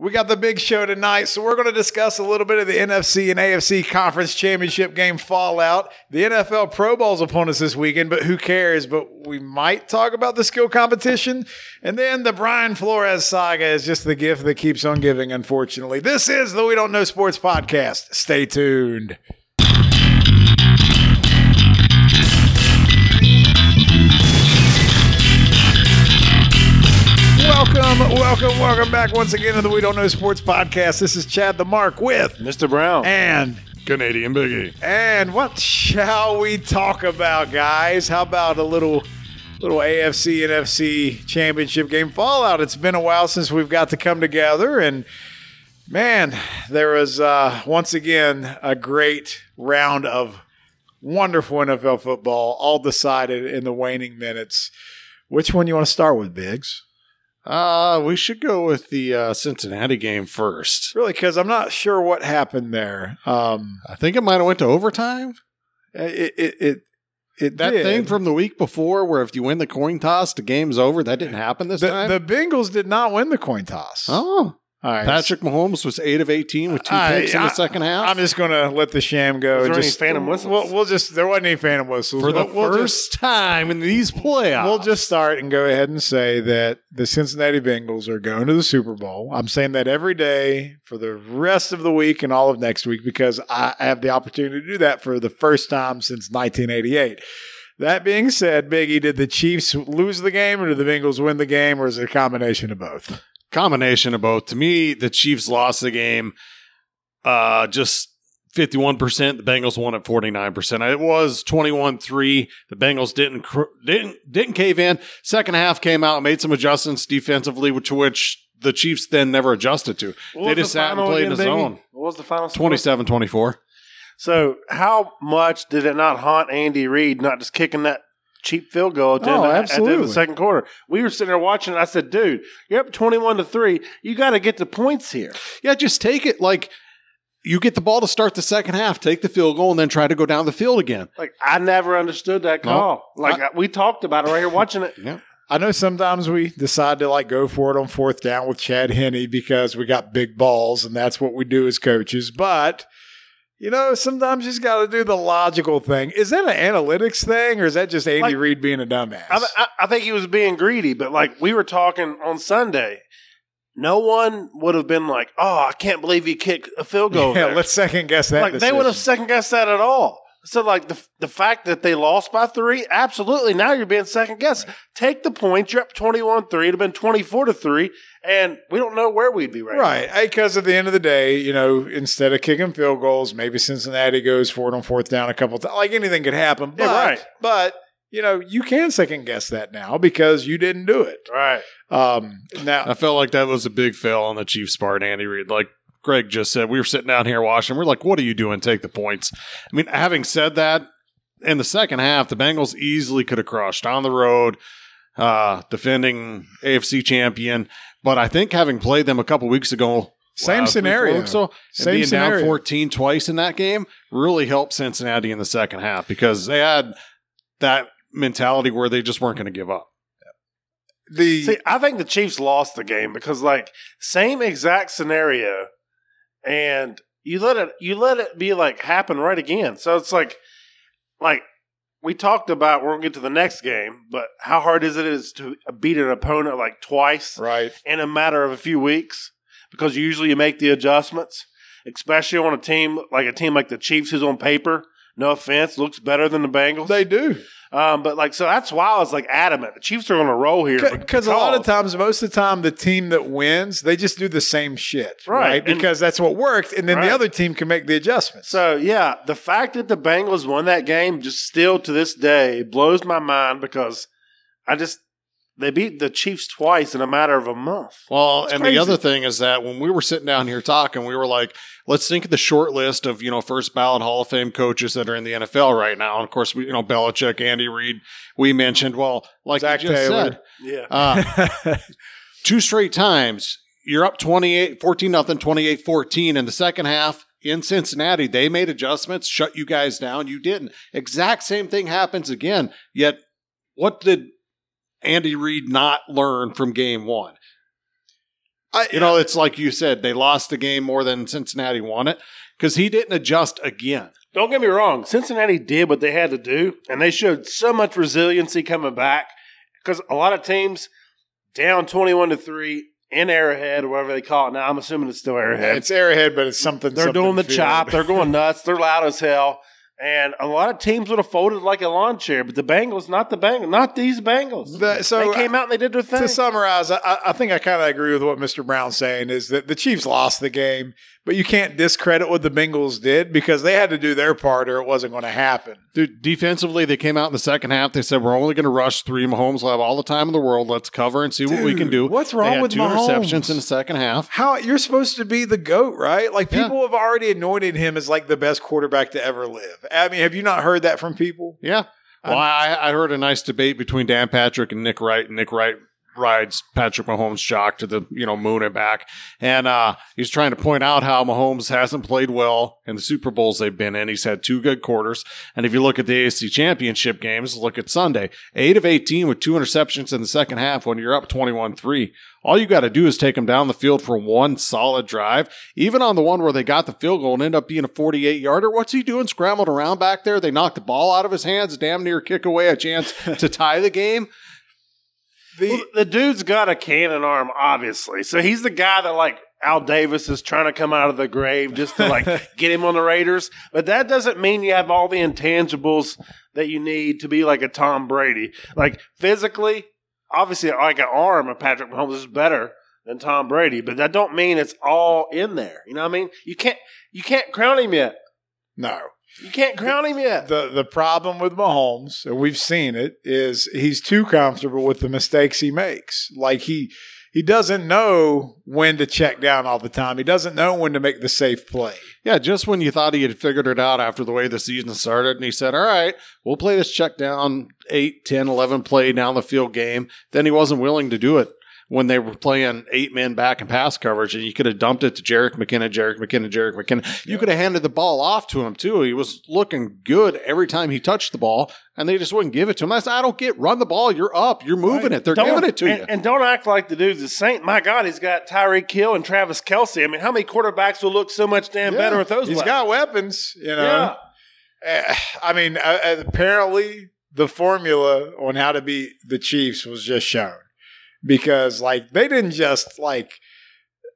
We got the big show tonight, so we're going to discuss a little bit of the NFC and AFC conference championship game fallout. The NFL Pro Bowl's upon us this weekend, but who cares? But we might talk about the skill competition. And then the Brian Flores saga is just the gift that keeps on giving, unfortunately. This is the We Don't Know Sports podcast. Stay tuned. Welcome, welcome, welcome back once again to the We Don't Know Sports podcast. This is Chad the Mark with Mr. Brown. and Canadian Biggie. and what shall we talk about, guys? How about a little little AFC NFC championship game fallout? It's been a while since we've got to come together and man, there was uh, once again a great round of wonderful NFL football, all decided in the waning minutes. Which one you want to start with, Biggs? Uh, we should go with the uh, Cincinnati game first. Really, because I'm not sure what happened there. Um, I think it might have went to overtime. it it it, it That did. thing from the week before, where if you win the coin toss, the game's over. That didn't happen this the, time. the Bengals did not win the coin toss. oh, right, Patrick Mahomes was eight of eighteen with two I- picks in the I- second half. I'm just going to let the sham go. Was there any just, phantom whistles? We'll, we'll just there wasn't any phantom whistles for the We'll- we'll first Just, time in these playoffs. we'll just start and go ahead and say that the Cincinnati Bengals are going to the Super Bowl. I'm saying that every day for the rest of the week and all of next week because I have the opportunity to do that for the first time since 1988. That being said, Biggie, did the Chiefs lose the game or did the Bengals win the game or is it a combination of both? Combination of both. To me, the Chiefs lost the game. Uh, just. 51%. The Bengals won at 49%. It was 21-3. The Bengals didn't cr- didn't didn't cave in. Second half came out, made some adjustments defensively, which which the Chiefs then never adjusted to. What they just the sat and played in the Biggie? zone. What was the final score? 27-24. So, how much did it not haunt Andy Reid not just kicking that cheap field goal at the, Oh, end, of- at the end of the second quarter? We were sitting there watching. It. I said, "Dude, you're up twenty-one to three. You got to get the points here." Yeah, just take it like you get the ball to start the second half, take the field goal, and then try to go down the field again. Like I never understood that No. call. Like we talked about it right here watching it. Yeah. I know sometimes we decide to like go for it on fourth down with Chad Henney because we got big balls and that's what we do as coaches. But you know, sometimes you just got to do the logical thing. Is that an analytics thing or is that just Andy Like- Reid being a dumbass? I, I, I think he was being greedy, but like we were talking on Sunday, no one would have been like, "Oh, I can't believe he kicked a field goal." yeah, there." let's second guess that. like they would have second guessed that at all. So like the the fact that they lost by three, absolutely. Now you're being second guessed. Take the points. You're up 21-3. It'd have been twenty four to three, and we don't know where we'd be right. Right. Because at the end of the day, you know, instead of kicking field goals, maybe Cincinnati goes for it on fourth down a couple times. Like anything could happen. But, Yeah, right. but, you know, you can second guess that now because you didn't do it. Right. Um, now, I felt like that was a big fail on the Chiefs' part, Andy Reid. Like Greg just said, we were sitting down here watching. We're like, what are you doing? Take the points. I mean, having said that, in the second half, the Bengals easily could have crushed on the road, uh, defending AFC champion. But I think having played them a couple weeks ago, Same uh, scenario. weeks ago, and Same being scenario. down 14 twice in that game really helped Cincinnati in the second half because they had that mentality where they just weren't going to give up. the See, I think the Chiefs lost the game because like same exact scenario, and you let it you let it be like happen right again. So it's like like we talked about. We're gonna get to the next game, but how hard is it is to beat an opponent like twice right. in a matter of a few weeks? Because usually you make the adjustments, especially on a team like a team like the Chiefs, who's on paper. No offense, looks better than the Bengals. They do. Um, but like so that's why I was like adamant. The Chiefs are on a roll here Because a lot of times, most of the time, the team that wins, they just do the same shit. Right. Right. And- because that's what worked. And then Right. the other team can make the adjustments. So yeah, the fact that the Bengals won that game just still to this day blows my mind because I just they beat the Chiefs twice in a matter of a month. Well, It's and crazy. the other thing is that when we were sitting down here talking, we were like, let's think of the short list of, you know, first ballot Hall of Fame coaches that are in the NFL right now. And of course, we, you know, Belichick, Andy Reid, we mentioned, well, like Zac you just Taylor. said, Yeah. uh, two straight times, you're up 28, 14 nothing, 28 14 in the second half. In Cincinnati, they made adjustments, shut you guys down. You didn't. Exact same thing happens again. Yet, what did Andy Reid not learn from game one? I, You know, it's like you said, they lost the game more than Cincinnati won it because he didn't adjust again. Don't get me wrong. Cincinnati did what they had to do, and they showed so much resiliency coming back because a lot of teams down 21 to 3 in Arrowhead or whatever they call it now. I'm assuming it's still Arrowhead. it's Arrowhead, but it's something. They're something doing the field. chop. They're going nuts. They're loud as hell. And a lot of teams would have folded like a lawn chair, but the Bengals, not the Bengals, not these Bengals. The- so they came out and they did their thing. to summarize, I, I think I kind of agree with what Mr. Brown's saying is that the Chiefs lost the game, but you can't discredit what the Bengals did because they had to do their part or it wasn't going to happen. Dude, defensively, they came out in the second half. They said, We're only going to rush three. Mahomes will have all the time in the world. Let's cover and see what we can do. what's They wrong had with two Mahomes? interceptions in the second half. How you're supposed to be the goat, right? Like Yeah. people have already anointed him as like the best quarterback to ever live. I mean, have you not heard that from people? Yeah. Well, I, I heard a nice debate between Dan Patrick and Nick Wright. And Nick Wright rides Patrick Mahomes' shock to the you know moon and back, and uh, he's trying to point out how Mahomes hasn't played well in the Super Bowls they've been in. He's had two good quarters, and if you look at the AFC Championship games, look at Sunday, eight of eighteen with two interceptions in the second half when you're up 21-3. All you got to do is take them down the field for one solid drive. Even on the one where they got the field goal and end up being a 48 yarder, what's he doing scrambled around back there? They knocked the ball out of his hands, damn near kick away a chance to tie the game. The, Well, the dude's got a cannon arm, obviously. So he's the guy that like Al Davis is trying to come out of the grave just to like get him on the Raiders. But that doesn't mean you have all the intangibles that you need to be like a Tom Brady. Like physically, obviously, like an arm of Patrick Mahomes is better than Tom Brady, but that don't mean it's all in there. You know what I mean? You can't you can't crown him yet. no. You can't crown him yet. The the problem with Mahomes, and we've seen it, is he's too comfortable with the mistakes he makes. Like he he doesn't know when to check down all the time. He doesn't know when to make the safe play. Yeah, just when you thought he had figured it out after the way the season started, and he said, All right, we'll play this check down 8, 10, 11 play down the field game. Then he wasn't willing to do it when they were playing eight men back and pass coverage, and you could have dumped it to Jerick McKinnon, Jerick McKinnon, Jerick McKinnon. You could have handed the ball off to him, too. He was looking good every time he touched the ball, and they just wouldn't give it to him. I said, I don't get run the ball. You're up. You're moving it. They're Don't- giving it to and, you. And don't act like the dude's a saint. My God, he's got Tyreek Hill and Travis Kelce. I mean, how many quarterbacks will look so much damn better with those? He's weapons? got weapons, you know. yeah. Uh, I mean, uh, apparently the formula on how to beat the Chiefs was just shown because, like, they didn't just like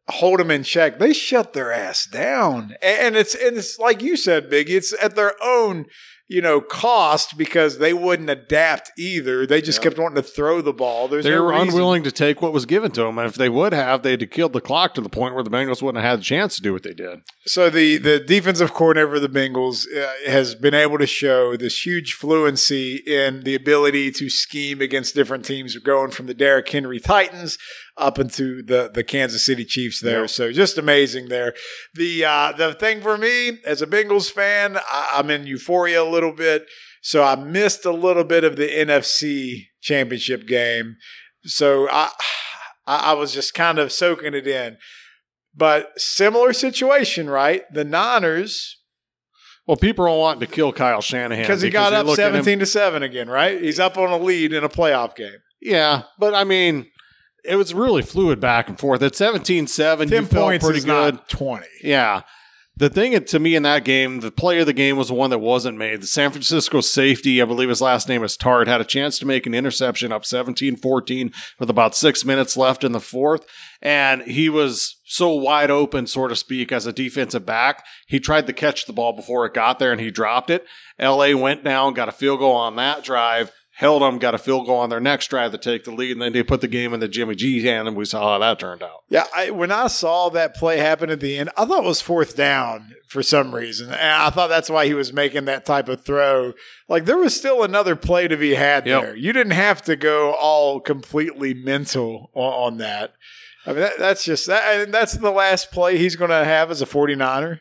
hold them in check; they shut their ass down, and, it's and it's like you said, Big. It's at their own. You know, cost because they wouldn't adapt either. They just Yeah. kept wanting to throw the ball. There's They no were reason- unwilling to take what was given to them, and if they would have, they'd have killed the clock to the point where the Bengals wouldn't have had a chance to do what they did. So the the defensive coordinator for the Bengals uh, has been able to show this huge fluency in the ability to scheme against different teams, going from the Derrick Henry Titans up into the the Kansas City Chiefs. There, Yeah. so just amazing there. The uh, the thing for me as a Bengals fan, I, I'm in euphoria a little bit. So I missed a little bit of the NFC Championship game. So I I was just kind of soaking it in. But similar situation, right? The Niners, Well, people are wanting to kill Kyle Shanahan because he got up look at him- seventeen to seven again, right? He's up on a lead in a playoff game. Yeah, but I mean, it was really fluid back and forth. At 17-7, you Ten felt points pretty is good. not twenty. Yeah. The thing to me in that game, the play of the game was the one that wasn't made. The San Francisco safety, I believe his last name is Tartt, had a chance to make an interception up 17 14 with about six minutes left in the fourth. And he was so wide open, so to speak, as a defensive back. He tried to catch the ball before it got there and he dropped it. LA went down, got a field goal on that drive, held them, got a field goal on their next drive to take the lead. And then they put the game in the Jimmy G hand and we saw how that turned out. Yeah, I, when I saw that play happen at the end, I thought it was fourth down for some reason, and I thought that's why he was making that type of throw. Like there was still another play to be had Yep. there. You didn't have to go all completely mental on, on that. I mean, that, that's just that. And that's the last play he's going to have as a 49er.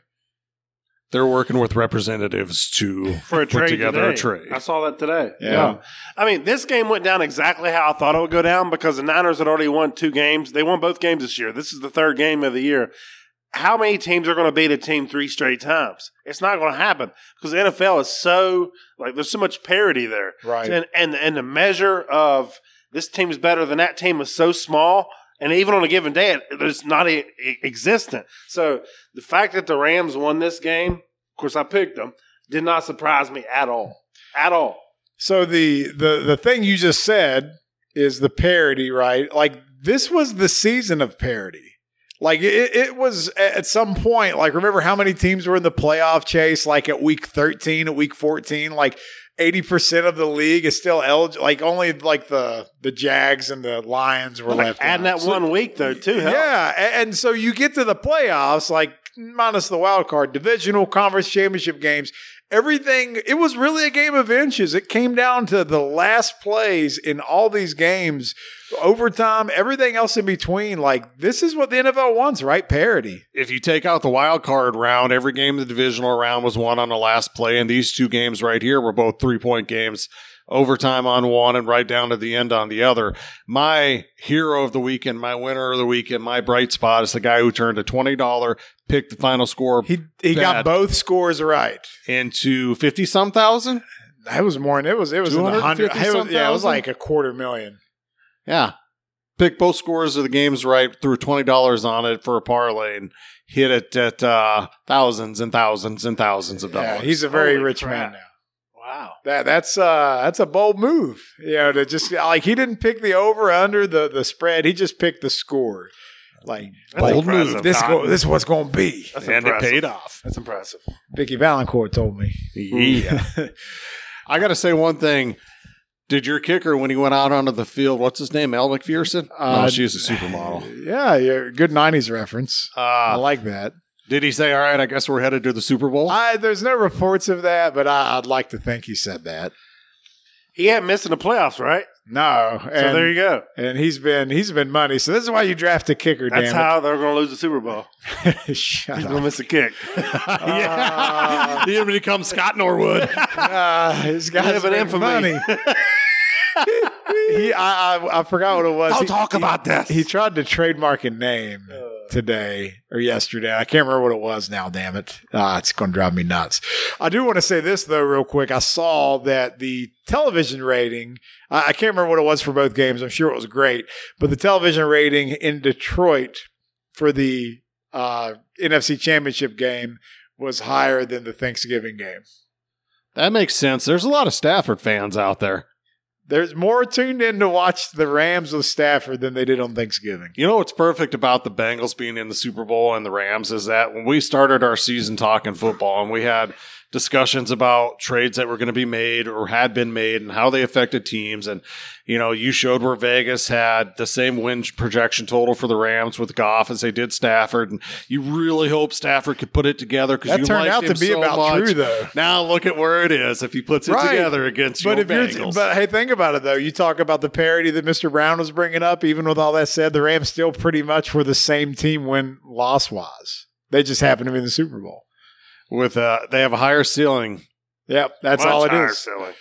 They're working with representatives to for a put trade together a trade. I saw that today. Yeah. I mean, this game went down exactly how I thought it would go down because the Niners had already won two games. They won both games this year. This is the third game of the year. How many teams are going to beat a team three straight times? It's not going to happen because the NFL is so like there's so much parity there, Right. and and and the measure of this team is better than that team is so small. And even on a given day, it's not e- e- existent. So the fact that the Rams won this game, of course, I picked them, did not surprise me at all. At all. So the the the thing you just said is the parody, right? Like this was the season of parody. Like it, it was at some point. Like remember how many teams were in the playoff chase? Like at week thirteen, at week fourteen, like eighty percent of the league is still eligible. Like only like the the Jags and the Lions were Like left. out. that one week, though, too. Yeah, a- and so you get to the playoffs, like minus the wild card, divisional conference championship games. Everything it was really a game of inches. It came down to the last plays in all these games, overtime, everything else in between. Like this is what the NFL wants, right? Parity. if you take out the wild card round, every game of the divisional round was won on the last play, and these two games right here were both three point games, overtime on one and right down to the end on the other. My hero of the weekend, my winner of the weekend, my bright spot is the guy who turned a twenty dollar, pick the final score He he got both scores right. into fifty some thousand. That was more. It was it was in the hundred. it was- Yeah, it was like a quarter million. Yeah. Pick both scores of the games right, threw twenty dollars on it for a parlay and hit it at uh, thousands and thousands and thousands of dollars. Yeah, dollars. he's a very Holy rich crap. man now. Wow. That that's uh that's a bold move. You know, to just like he didn't pick the over under the the spread. He just picked the score. Like That's Bold move. this go, this is what's going to be. That's and it impressive. paid off. That's impressive. Vicky Valancourt told me. Yeah. I got to say one thing. Did your kicker when he went out onto the field? What's his name? Elle McPherson? Uh, no, she's a supermodel. Yeah, yeah, good '90s reference. I Uh, like that. Did he say, "All right, I guess we're headed to the Super Bowl"? I, there's no reports of that, but I, I'd like to think he said that. He ain't missing the playoffs, right? No, So and, there you go. and he's been he's been money. So this is why you draft a kicker. That's damn how they're going to lose the Super Bowl. it. Shut He's going to miss a kick. yeah, he even become Scott Norwood. Uh, he's got Live in infamy. money. he, I, I, I forgot what it was. Don't He- talk he- about this. He tried to trademark a name today or yesterday. I can't remember what it was now. Damn it! Ah, it's going to drive me nuts. I do want to say this though, real quick. I saw that the television rating. I, I can't remember what it was for both games. I'm sure it was great, but the television rating in Detroit for the uh, NFC Championship game was higher than the Thanksgiving game. that makes sense. There's a lot of Stafford fans out there. There's more tuned in to watch the Rams with Stafford than they did on Thanksgiving. You know what's perfect about the Bengals being in the Super Bowl and the Rams is that when we started our season talking football and we had discussions about trades that were going to be made or had been made and how they affected teams and you know you showed where Vegas had the same win projection total for the Rams with Goff as they did Stafford and you really hope Stafford could put it together because you turned out to be so about much. true, though. Now look at where it is if he puts it Right. together against But your if you're, Bengals. but hey, think about it though. You talk about the parity that Mr. Brown was bringing up. Even with all that said, the Rams still pretty much were the same team when loss was. They just happened to be in the Super Bowl. With uh, they have a higher ceiling Yep, that's Much all it higher is. ceiling.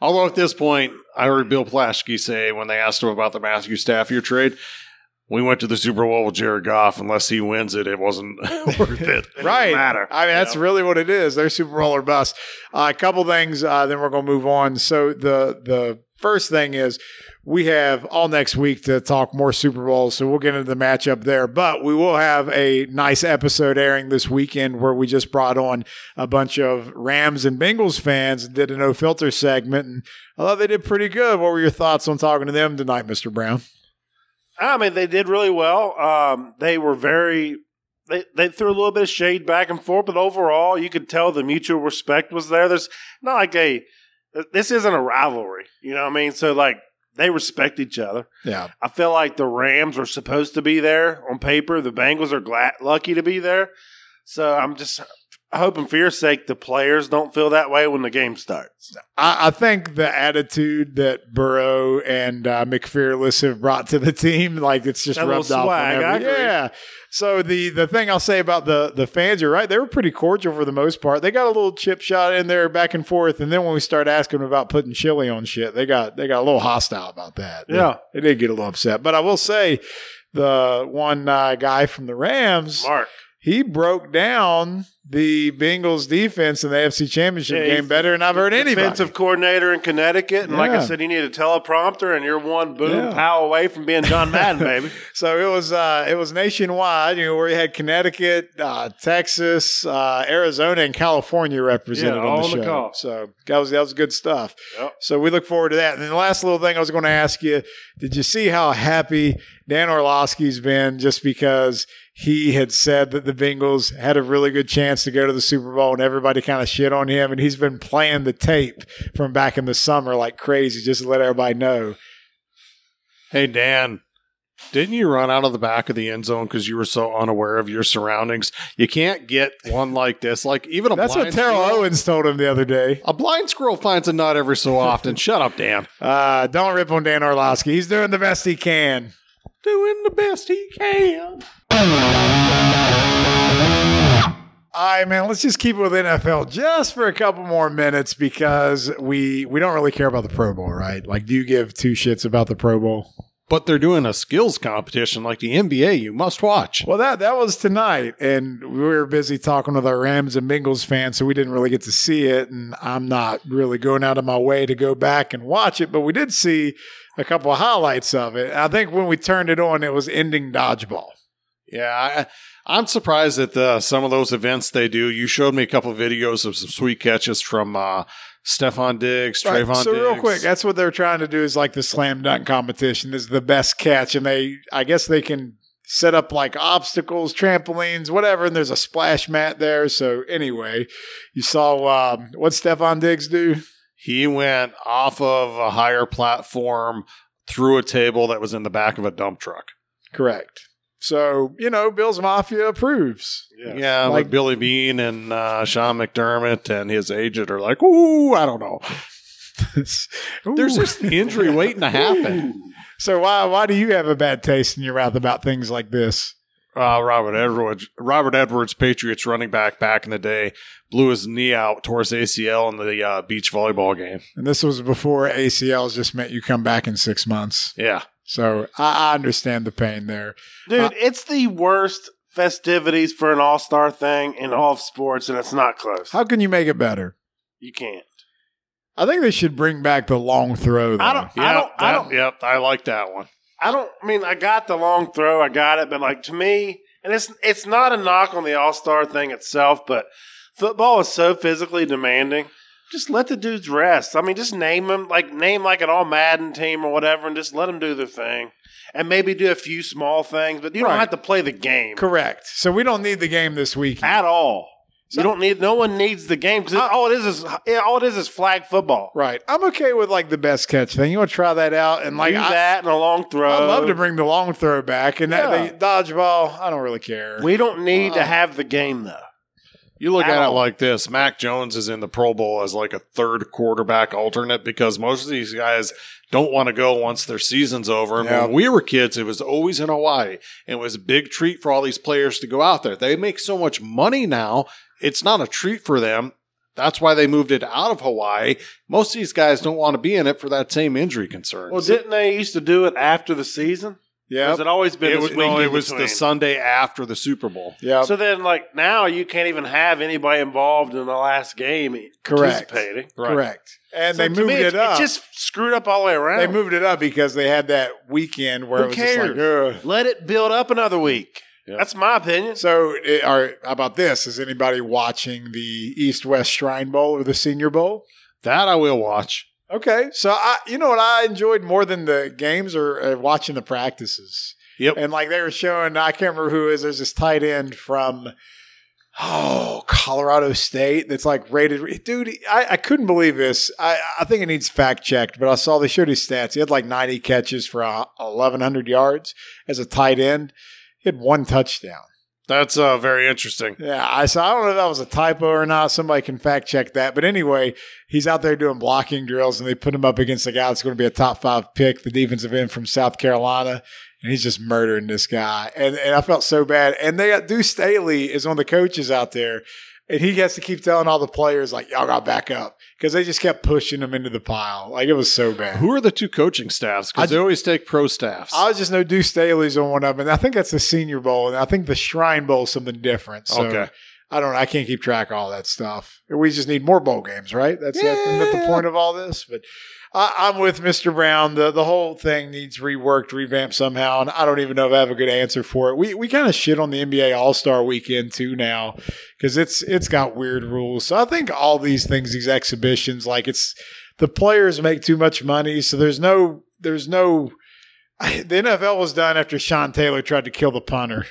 Although at this point, I heard Bill Plaschke say when they asked him about the Matthew Stafford trade, we went to the Super Bowl with Jared Goff. Unless he wins it, it wasn't worth it. It Right. matter. I mean, that's Yeah. really what it is. They're Super Bowl or bust. Uh, a couple things, uh, then we're going to move on. So the the first thing is we have all next week to talk more Super Bowls. So we'll get into the matchup there. But we will have a nice episode airing this weekend where we just brought on a bunch of Rams and Bengals fans and did a no filter segment. And I thought they did pretty good. What were your thoughts on talking to them tonight, Mr. Brown? I mean, they did really well. Um, they were very. They, they threw a little bit of shade back and forth, but overall, you could tell the mutual respect was there. There's not like a. This isn't a rivalry, you know what I mean? So like they respect each other. Yeah. I feel like the Rams are supposed to be there on paper. The Bengals are glad, lucky to be there. So I'm just hoping for your sake the players don't feel that way when the game starts. I, I think the attitude that Burrow and uh, McFearless have brought to the team, like it's just That rubbed off. swag, yeah. So the the thing I'll say about the the fans, you're right. They were pretty cordial for the most part. They got a little chip shot in there back and forth, and then when we start asking them about putting chili on shit, they got they got a little hostile about that. They- Yeah. they, did get a little upset. But I will say, the one uh, guy from the Rams, Mark, he broke down the Bengals defense in the AFC Championship Yeah, game better than I've heard anybody. defensive coordinator in Connecticut, and like I said, you need a teleprompter, and you're one boom Yeah. pow away from being John Madden, baby. So it was uh, it was nationwide, you know, where you had Connecticut, uh, Texas, uh, Arizona, and California represented Yeah, on the show. call. So that was that was good stuff. Yep. So we look forward to that. And then the last little thing I was going to ask you: Did you see how happy Dan Orlovsky's been just because he had said that the Bengals had a really good chance to go to the Super Bowl, and everybody kind of shit on him, and he's been playing the tape from back in the summer like crazy, just to let everybody know. Hey, Dan, didn't you run out of the back of the end zone because you were so unaware of your surroundings? You can't get one like this. Like, even a That's what Terrell squirrel- Owens told him the other day. A blind squirrel finds a nut every so often. Shut up, Dan. Uh, don't rip on Dan Orlovsky. He's doing the best he can. Doing the best he can. All right, man. Let's just keep it with NFL just for a couple more minutes because we we don't really care about the Pro Bowl, right? Like, do you give two shits about the Pro Bowl? But they're doing a skills competition like the NBA. You must watch. Well, that that was tonight, and we were busy talking with our Rams and Bengals fans, so we didn't really get to see it. And I'm not really going out of my way to go back and watch it, but we did see a couple of highlights of it. I think when we turned it on, it was ending dodgeball. Yeah, I, I'm surprised at the, some of those events they do. You showed me a couple of videos of some sweet catches from uh, Stefon Diggs, Right, Trayvon so real quick, that's what they're trying to do is like the slam dunk competition is the best catch, and they I guess they can set up like obstacles, trampolines, whatever, and there's a splash mat there. So anyway, you saw um, what Stefon Diggs do. he went off of a higher platform through a table that was in the back of a dump truck. Correct. So you know, Bill's Mafia approves. Yeah, Like- like Billy Bean and uh, Sean McDermott and his agent are like, ooh, I don't know. There's Ooh. just injury waiting to happen. so why why do you have a bad taste in your mouth about things like this? Uh, Robert Edwards, Robert Edwards, Patriots running back back in the day, blew his knee out, tore his ACL in the uh, beach volleyball game. And this was before ACLs just meant you come back in six months. Yeah, So I, I understand the pain there. Dude, Uh, it's the worst festivities for an all star thing in all of sports, and it's not close. How can you make it better? you can't. I think they should bring back the long throw. Though. I don't- yeah, don't- I don't- Yep, I like that one. I don't. I mean, I got the long throw, I got it, but like to me, and it's it's not a knock on the all star thing itself, but football is so physically demanding. Just let the dudes rest. I mean, just name them like name like an all Madden team or whatever, and just let them do their thing, and maybe do a few small things, but you Right. don't have to play the game Correct. So we don't need the game this week. at all. You don't need. No one needs the game because all it is is yeah, all it is is flag football. Right. I'm okay with like the best catch thing. You want to try that out and like do I, that and a long throw. I'd love to bring the long throw back and that Yeah. the dodgeball. I don't really care. We don't need to have the game though. You look At at, it like this: Mac Jones is in the Pro Bowl as like a third quarterback alternate because most of these guys don't want to go once their season's over. And Yeah. when we were kids, it was always in Hawaii. And it was a big treat for all these players to go out there. They make so much money now; it's not a treat for them. That's why they moved it out of Hawaii. Most of these guys don't want to be in it for that same injury concern. Well, didn't they used to do it after the season? Yeah. Has it always been it this was, week no, in it was the? Sunday after the Super Bowl. Yeah. So then, like now, you can't even have anybody involved in the last game Correct. participating. Correct. And So they moved me, it up. It just screwed up all the way around. they moved it up because they had that weekend where Who it was just like, cares? ugh. Let it build up another week. Yeah. That's my opinion. So, it, are, how about this? Is anybody watching the East West Shrine Bowl or the Senior Bowl? That I will watch. Okay, so I, you know what I enjoyed more than the games or uh, watching the practices. Yep. And like they were showing, I can't remember who it is. There's this tight end from oh Colorado State that's like rated. Dude, I, I couldn't believe this. I, I think it needs fact checked, but I saw they showed his stats. He had like 90 catches for uh, 1,100 yards as a tight end. He had one touchdown. That's uh, very interesting. Yeah, I so I don't know if that was a typo or not. Somebody can fact check that. But anyway, he's out there doing blocking drills, and they put him up against a guy that's going to be a top five pick, the defensive end from South Carolina, and he's just murdering this guy. And and I felt so bad. And they Deuce Staley is one of the coaches out there. And he has to keep telling all the players like y'all got back up because they just kept pushing him into the pile. Like it was so bad. Who are the two coaching staffs? Because they always take pro staffs. I just know Deuce Staley's on one of them, and I think that's the Senior Bowl, and I think the Shrine Bowl is something different. So Okay. I don't know. I can't keep track of all that stuff. We just need more bowl games, right? That's that, isn't the point of all this. But I, I'm with Mr. Brown. The the whole thing needs reworked, revamped somehow, and I don't even know if I have a good answer for it. We we kind of shit on the NBA All Star Weekend too now because it's it's got weird rules. So I think all these things, these exhibitions, like it's the players make too much money, so there's no there's no. The NFL was done after Sean Taylor tried to kill the punter.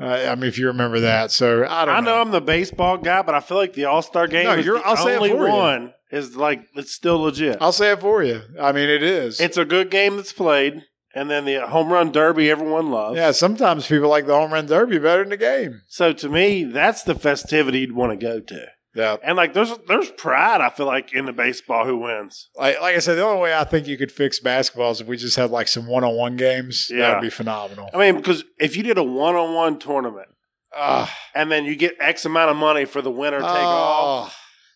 Uh, I mean, if you remember that, so I don't. I know know. I'm the baseball guy, but I feel like the All Star game No, is the I'll say it only one is like it's still legit. I'll say it for you. I mean, it is. It's a good game that's played, and then the home run derby everyone loves. yeah, sometimes people like the home run derby better than the game. So to me, that's the festivity you'd want to go to. Yeah. And like, there's there's pride. I feel like in the baseball who wins. Like, like I said, the only way I think you could fix basketball is if we just had like some one on one games. Yeah. That Yeah. would be phenomenal. I mean, because if you did a one on one tournament Ah, and then you get X amount of money for the winner take all, oh,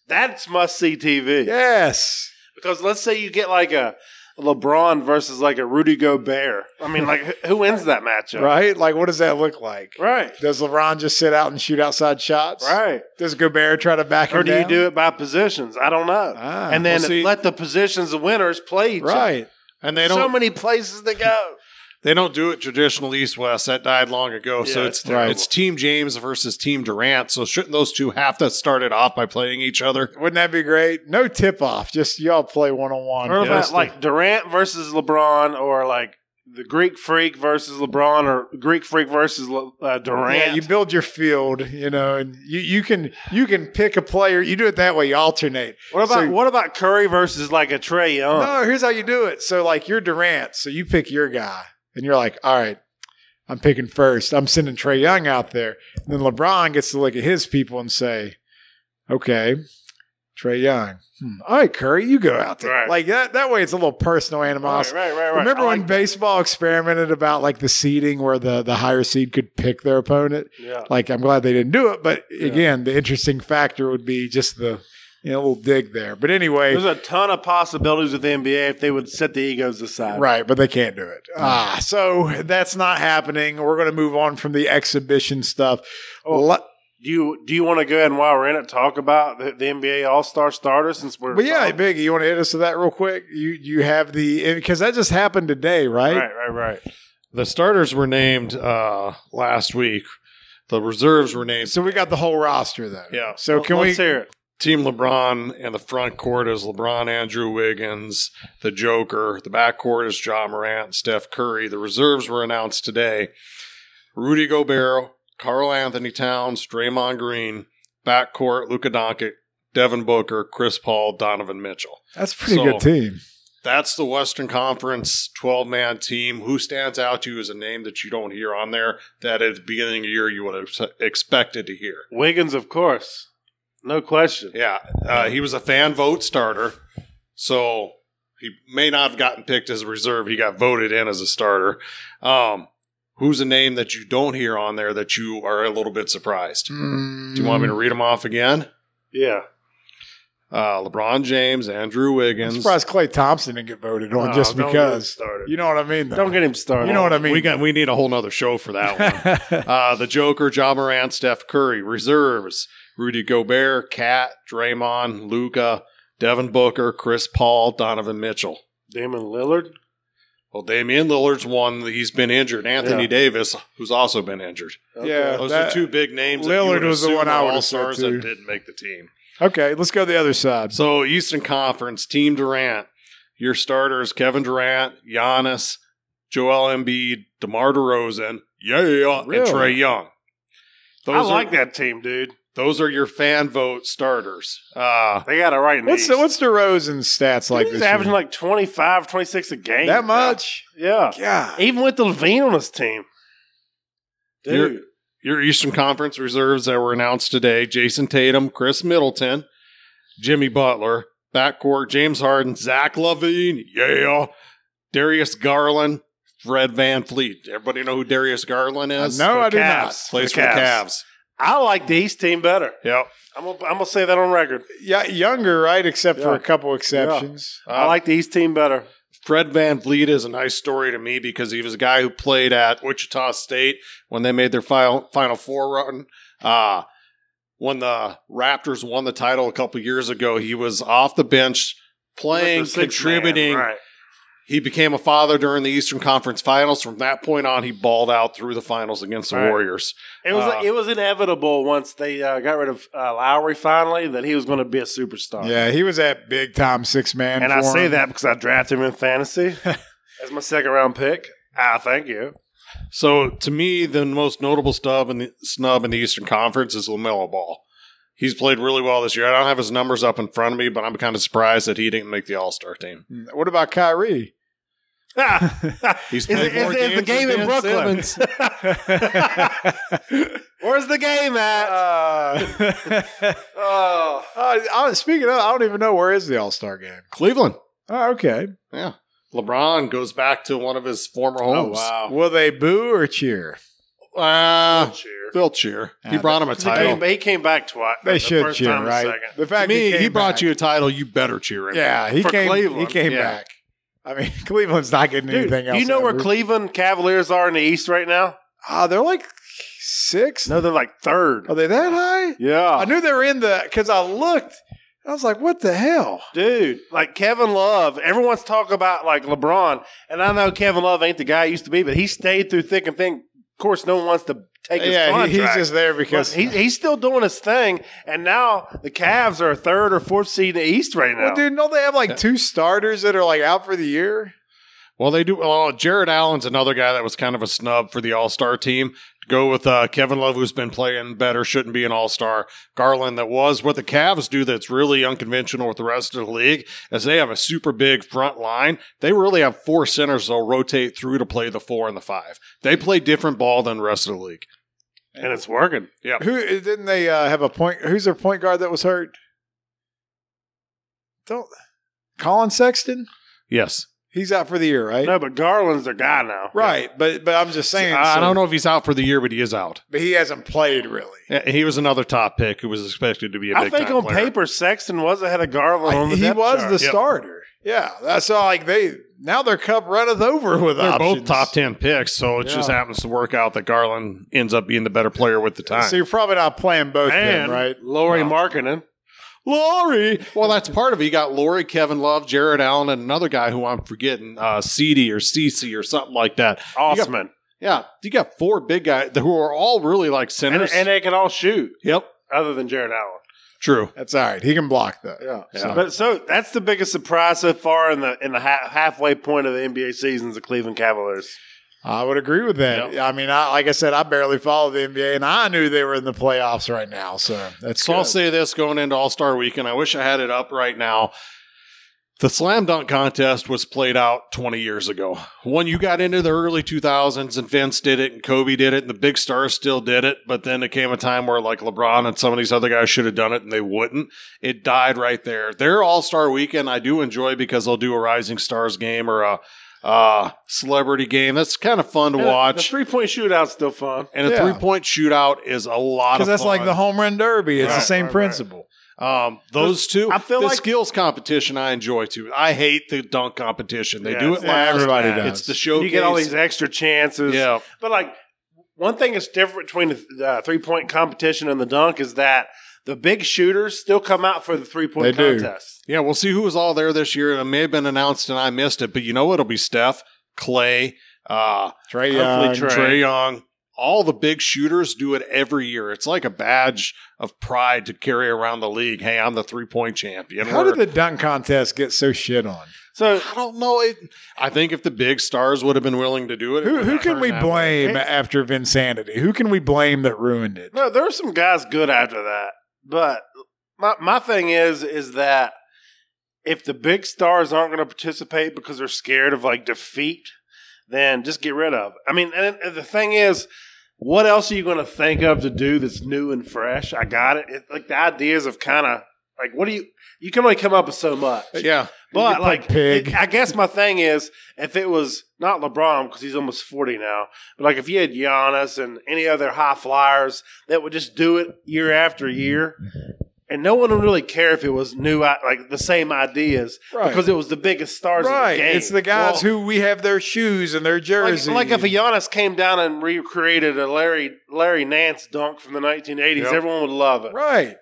that's must see TV. yes. Because let's say you get like a LeBron versus like a Rudy Gobert. I mean, like who- wins that matchup? Right? Like, what does that look like? Right. Does LeBron just sit out and shoot outside shots? Right. Does Gobert try to back him Or do you do it by positions? I don't know. Ah, and then well, see- let the positions of winners play each other. right. and they don't so many places to go. They don't do it traditional East West. That died long ago. so Yeah, it's it's terrible. it's Team James versus Team Durant. So shouldn't those two have to start it off by playing each other? Wouldn't that be great? No tip off. Just y'all play one on one. Or about like Durant versus LeBron, or like the Greek Freak versus LeBron, or Greek Freak versus Le- uh, Durant. Yeah, you build your field, you know, and you, you can you can pick a player. You do it that way. You alternate. what about So- what about Curry versus like a Trae Young? No, here's how you do it. So like you're Durant, so you pick your guy, and you're like, all right, I'm picking first. I'm sending Trae Young out there. And then LeBron gets to look at his people and say, okay, Trae Young. Hmm. All right, Curry, you go out there. Right. Like that. That way, it's a little personal animosity. right, right, right. Remember I when like baseball experimented about like the seeding where the, the higher seed could pick their opponent? yeah. Like, I'm glad they didn't do it, but Yeah. again, the interesting factor would be just the you know little dig there. But anyway, There's a ton of possibilities with the NBA if they would set the egos aside. right? But they can't do it. Ah, so that's not happening. We're going to move on from the exhibition stuff. Oh, Le- Do you do you want to go ahead and while we're in it talk about the, the NBA All Star starters since we're but yeah, talking- Biggie, you want to hit us with that real quick? You you have the because that just happened today, right? right, right, right. The starters were named uh, last week. The reserves were named. So we got the whole roster though. Yeah. So can Let's we? hear it? Team LeBron and the front court is LeBron, Andrew Wiggins, the Joker. The back court is Ja Morant, Steph Curry. The reserves were announced today. Rudy Gobert, Karl Anthony Towns, Draymond Green. Back court, Luka Doncic, Devin Booker, Chris Paul, Donovan Mitchell. That's a pretty So- good team. That's the Western Conference 12 man team. Who stands out to you as a name that you don't hear on there that at the beginning of the year you would have expected to hear? Wiggins, of course, no question. Yeah, uh, he was a fan vote starter, so he may not have gotten picked as a reserve. He got voted in as a starter. Um, who's a name that you don't hear on there that you are a little bit surprised? Do you want me to read them off again? Yeah, Uh, LeBron James, Andrew I'm Wiggins. surprised Klay Thompson didn't get voted on No, just don't get him because. started. You know what I mean? though? don't get him started. You know what I mean? We got we need a whole nother show for that one. uh, the Joker, Ja Morant, Steph Curry, reserves, Rudy Gobert, Cat, Draymond, Luka, Devin Booker, Chris Paul, Donovan Mitchell. Damian Lillard. Well, Damian Lillard's one. That he's been injured. Anthony Yeah. Davis, who's also been injured. Yeah. Those that- are two big names. Lillard that you would was the one I are would have said all-stars too. that didn't make the team. Okay, let's go the other side. So Eastern Conference, Team Durant. Your starters: Kevin Durant, Giannis, Joel Embiid, DeMar DeRozan, yeah, Really? and Trae Young. I Those like are, that team, dude. Those are your fan vote starters. Uh, They got it right. In What's the the, what's DeRozan's stats like He's this averaging year? like 25, 26 a game. that much? Yeah. yeah. Even with the LaVine on his team. You're- your Eastern Conference reserves that were announced today: Jayson Tatum, Khris Middleton, Jimmy Butler, backcourt James Harden, Zach LaVine, yeah, Darius Garland, Fred VanVleet. Everybody know who Darius Garland is? no, I do not. Plays For for the the Cavs. Cavs. I like the East team better. Yep. I'm gonna, I'm gonna say that on record. Yeah, younger, right? Except for a couple exceptions. I like the East team better. Fred VanVleet is a nice story to me because he was a guy who played at Wichita State when they made their final Final Four run. Uh, when the Raptors won the title a couple years ago, he was off the bench playing, Like the sixth contributing. man, right. He became a father during the Eastern Conference Finals. From that point on, he balled out through the finals against the Right. Warriors. It was Uh, it was inevitable once they uh, got rid of uh, Lowry finally that he was going to be a superstar. Yeah, he was that big time six man. and I for say him. that because I drafted him in fantasy as my second round pick. Ah, thank you. So to me, the most notable snub in the snub in the Eastern Conference is LaMelo Ball. He's played really well this year. I don't have his numbers up in front of me, but I'm kind of surprised that he didn't make the All Star team. What about Kyrie? He's is, played it- more is, is the games game than in Brooklyn? Simmons. Where's the game at? Uh, oh, uh, speaking of, I don't even know where is the All Star game. Cleveland. Oh, okay. Yeah. LeBron goes back to one of his former homes. Oh, wow. Will they boo or cheer? Uh, cheer. They'll cheer. he brought him a He title. came, he came back twice. They the should first cheer, time and the right? second. The To fact me, he, he, brought back- you a title. You better cheer him. Yeah, he For came. Cleveland. He came Yeah. back. I mean, Cleveland's not getting Dude, anything else. do you know where ever. Cleveland Cavaliers are in the East right now? Ah, they're like six. No, they're like third. Are they that high? Yeah, I knew they were in the because I looked. I was like, "What the hell?" Dude, like Kevin Love, everyone's talking about like LeBron, and I know Kevin Love ain't the guy he used to be, but he stayed through thick and thin. Of course, no one wants to take his yeah, contract. he, he's just there because he, he's still doing his thing, and now the Cavs are a third or fourth seed in the East right now. Well, dude, don't they have like two starters that are like out for the year? Well, they do. Well, Jarrett Allen's another guy that was kind of a snub for the All Star team. Go with uh, Kevin Love, who's been playing better, shouldn't be an All Star. Garland, that was what the Cavs do. That's really unconventional with the rest of the league, as they have a super big front line. They really have four centers they'll rotate through to play the four and the five. They play different ball than the rest of the league. and it's working. Yeah. Who didn't they uh, have a point? Who's their point guard that was hurt? Don't Collin Sexton? Yes, He's out for the year, right? No, but Garland's their guy now. Right, but but I'm just saying. I so- don't know if he's out for the year, but he is out. but he hasn't played really. Yeah, He was another top pick who was expected to be a I big think time on player. paper, Sexton was ahead of Garland on the he depth was chart. the Yep. starter. Yeah, that's all. Like they now their cup runneth over with options, They're options. both top 10 picks, so it just Yeah. happens to work out that Garland ends up being the better player with the time. So you're probably not playing both, then, and right? Lauri No. Markkanen. Lauri. Well, that's part of it. You got Lauri, Kevin Love, Jarrett Allen, and another guy who I'm forgetting, uh, CD or CC or something like that. You got- Osman. yeah, you got four big guys who are all really like centers. and they can all shoot, yep, other than Jarrett Allen. true. That's all right. He can block though. Yeah. So- But so that's the biggest surprise so far in the in the ha- halfway point of the NBA season is the Cleveland Cavaliers. I would agree with that. I mean, I, like I said, I barely follow the NBA, and I knew they were in the playoffs right now. So that's So I'll say this going into All Star Weekend. I wish I had it up right now. The slam dunk contest was played out 20 years ago. When you got into the early 2000s and Vince did it and Kobe did it and the big stars still did it, but then it came a time where like LeBron and some of these other guys should have done it and they wouldn't. It died right there. Their All Star Weekend I do enjoy because they'll do a Rising Stars game or a uh, celebrity game. That's kind of fun to And The watch. three point shootout's still fun. And a three point shootout is a lot of because that's fun. like the home run derby. It's Right, the same right, right. principle. Um, those two. I feel the like- skills competition I enjoy too. I hate the dunk competition. They Yeah, do it yeah, last. everybody does. It's the showcase. You get all these extra chances. Yeah, But like one thing that's different between the uh, three point competition and the dunk is that the big shooters still come out for the three They point do. contest. yeah. We'll see who was all there this year. It may have been announced and I missed it, but you know it'll be Steph, Klay, uh, Trae Young. Trey. Trae Young. All the big shooters do it every year. It's like a badge of pride to carry around the league. Hey, I'm the three point champion. How We're- did the dunk contest get so shit on? So I don't know. It, I think if the big stars would have been willing to do it, it Who would who can we blame after Vinsanity? Who can we blame that ruined it? no, there were some guys good after that. But my my thing is is that if the big stars aren't going to participate because they're scared of like defeat, then just get rid of. it. I mean, and, and the thing is, what else are you going to think of to do that's new and fresh? I got it. it like the ideas have kind of Like, what do you? You can only come up with so much. Uh, yeah. But like, pig. it- I guess my thing is, if it was not LeBron because he's almost forty now, but like if you had Giannis and any other high flyers that would just do it year after year, and no one would really care if it was new, like the same ideas, Right. because it was the biggest stars. Right. in the game. It's the guys Well, who we have their shoes and their Like, jerseys. like if a Giannis came down and recreated a Larry Larry Nance dunk from the 1980s, Yep. everyone would love it. Right.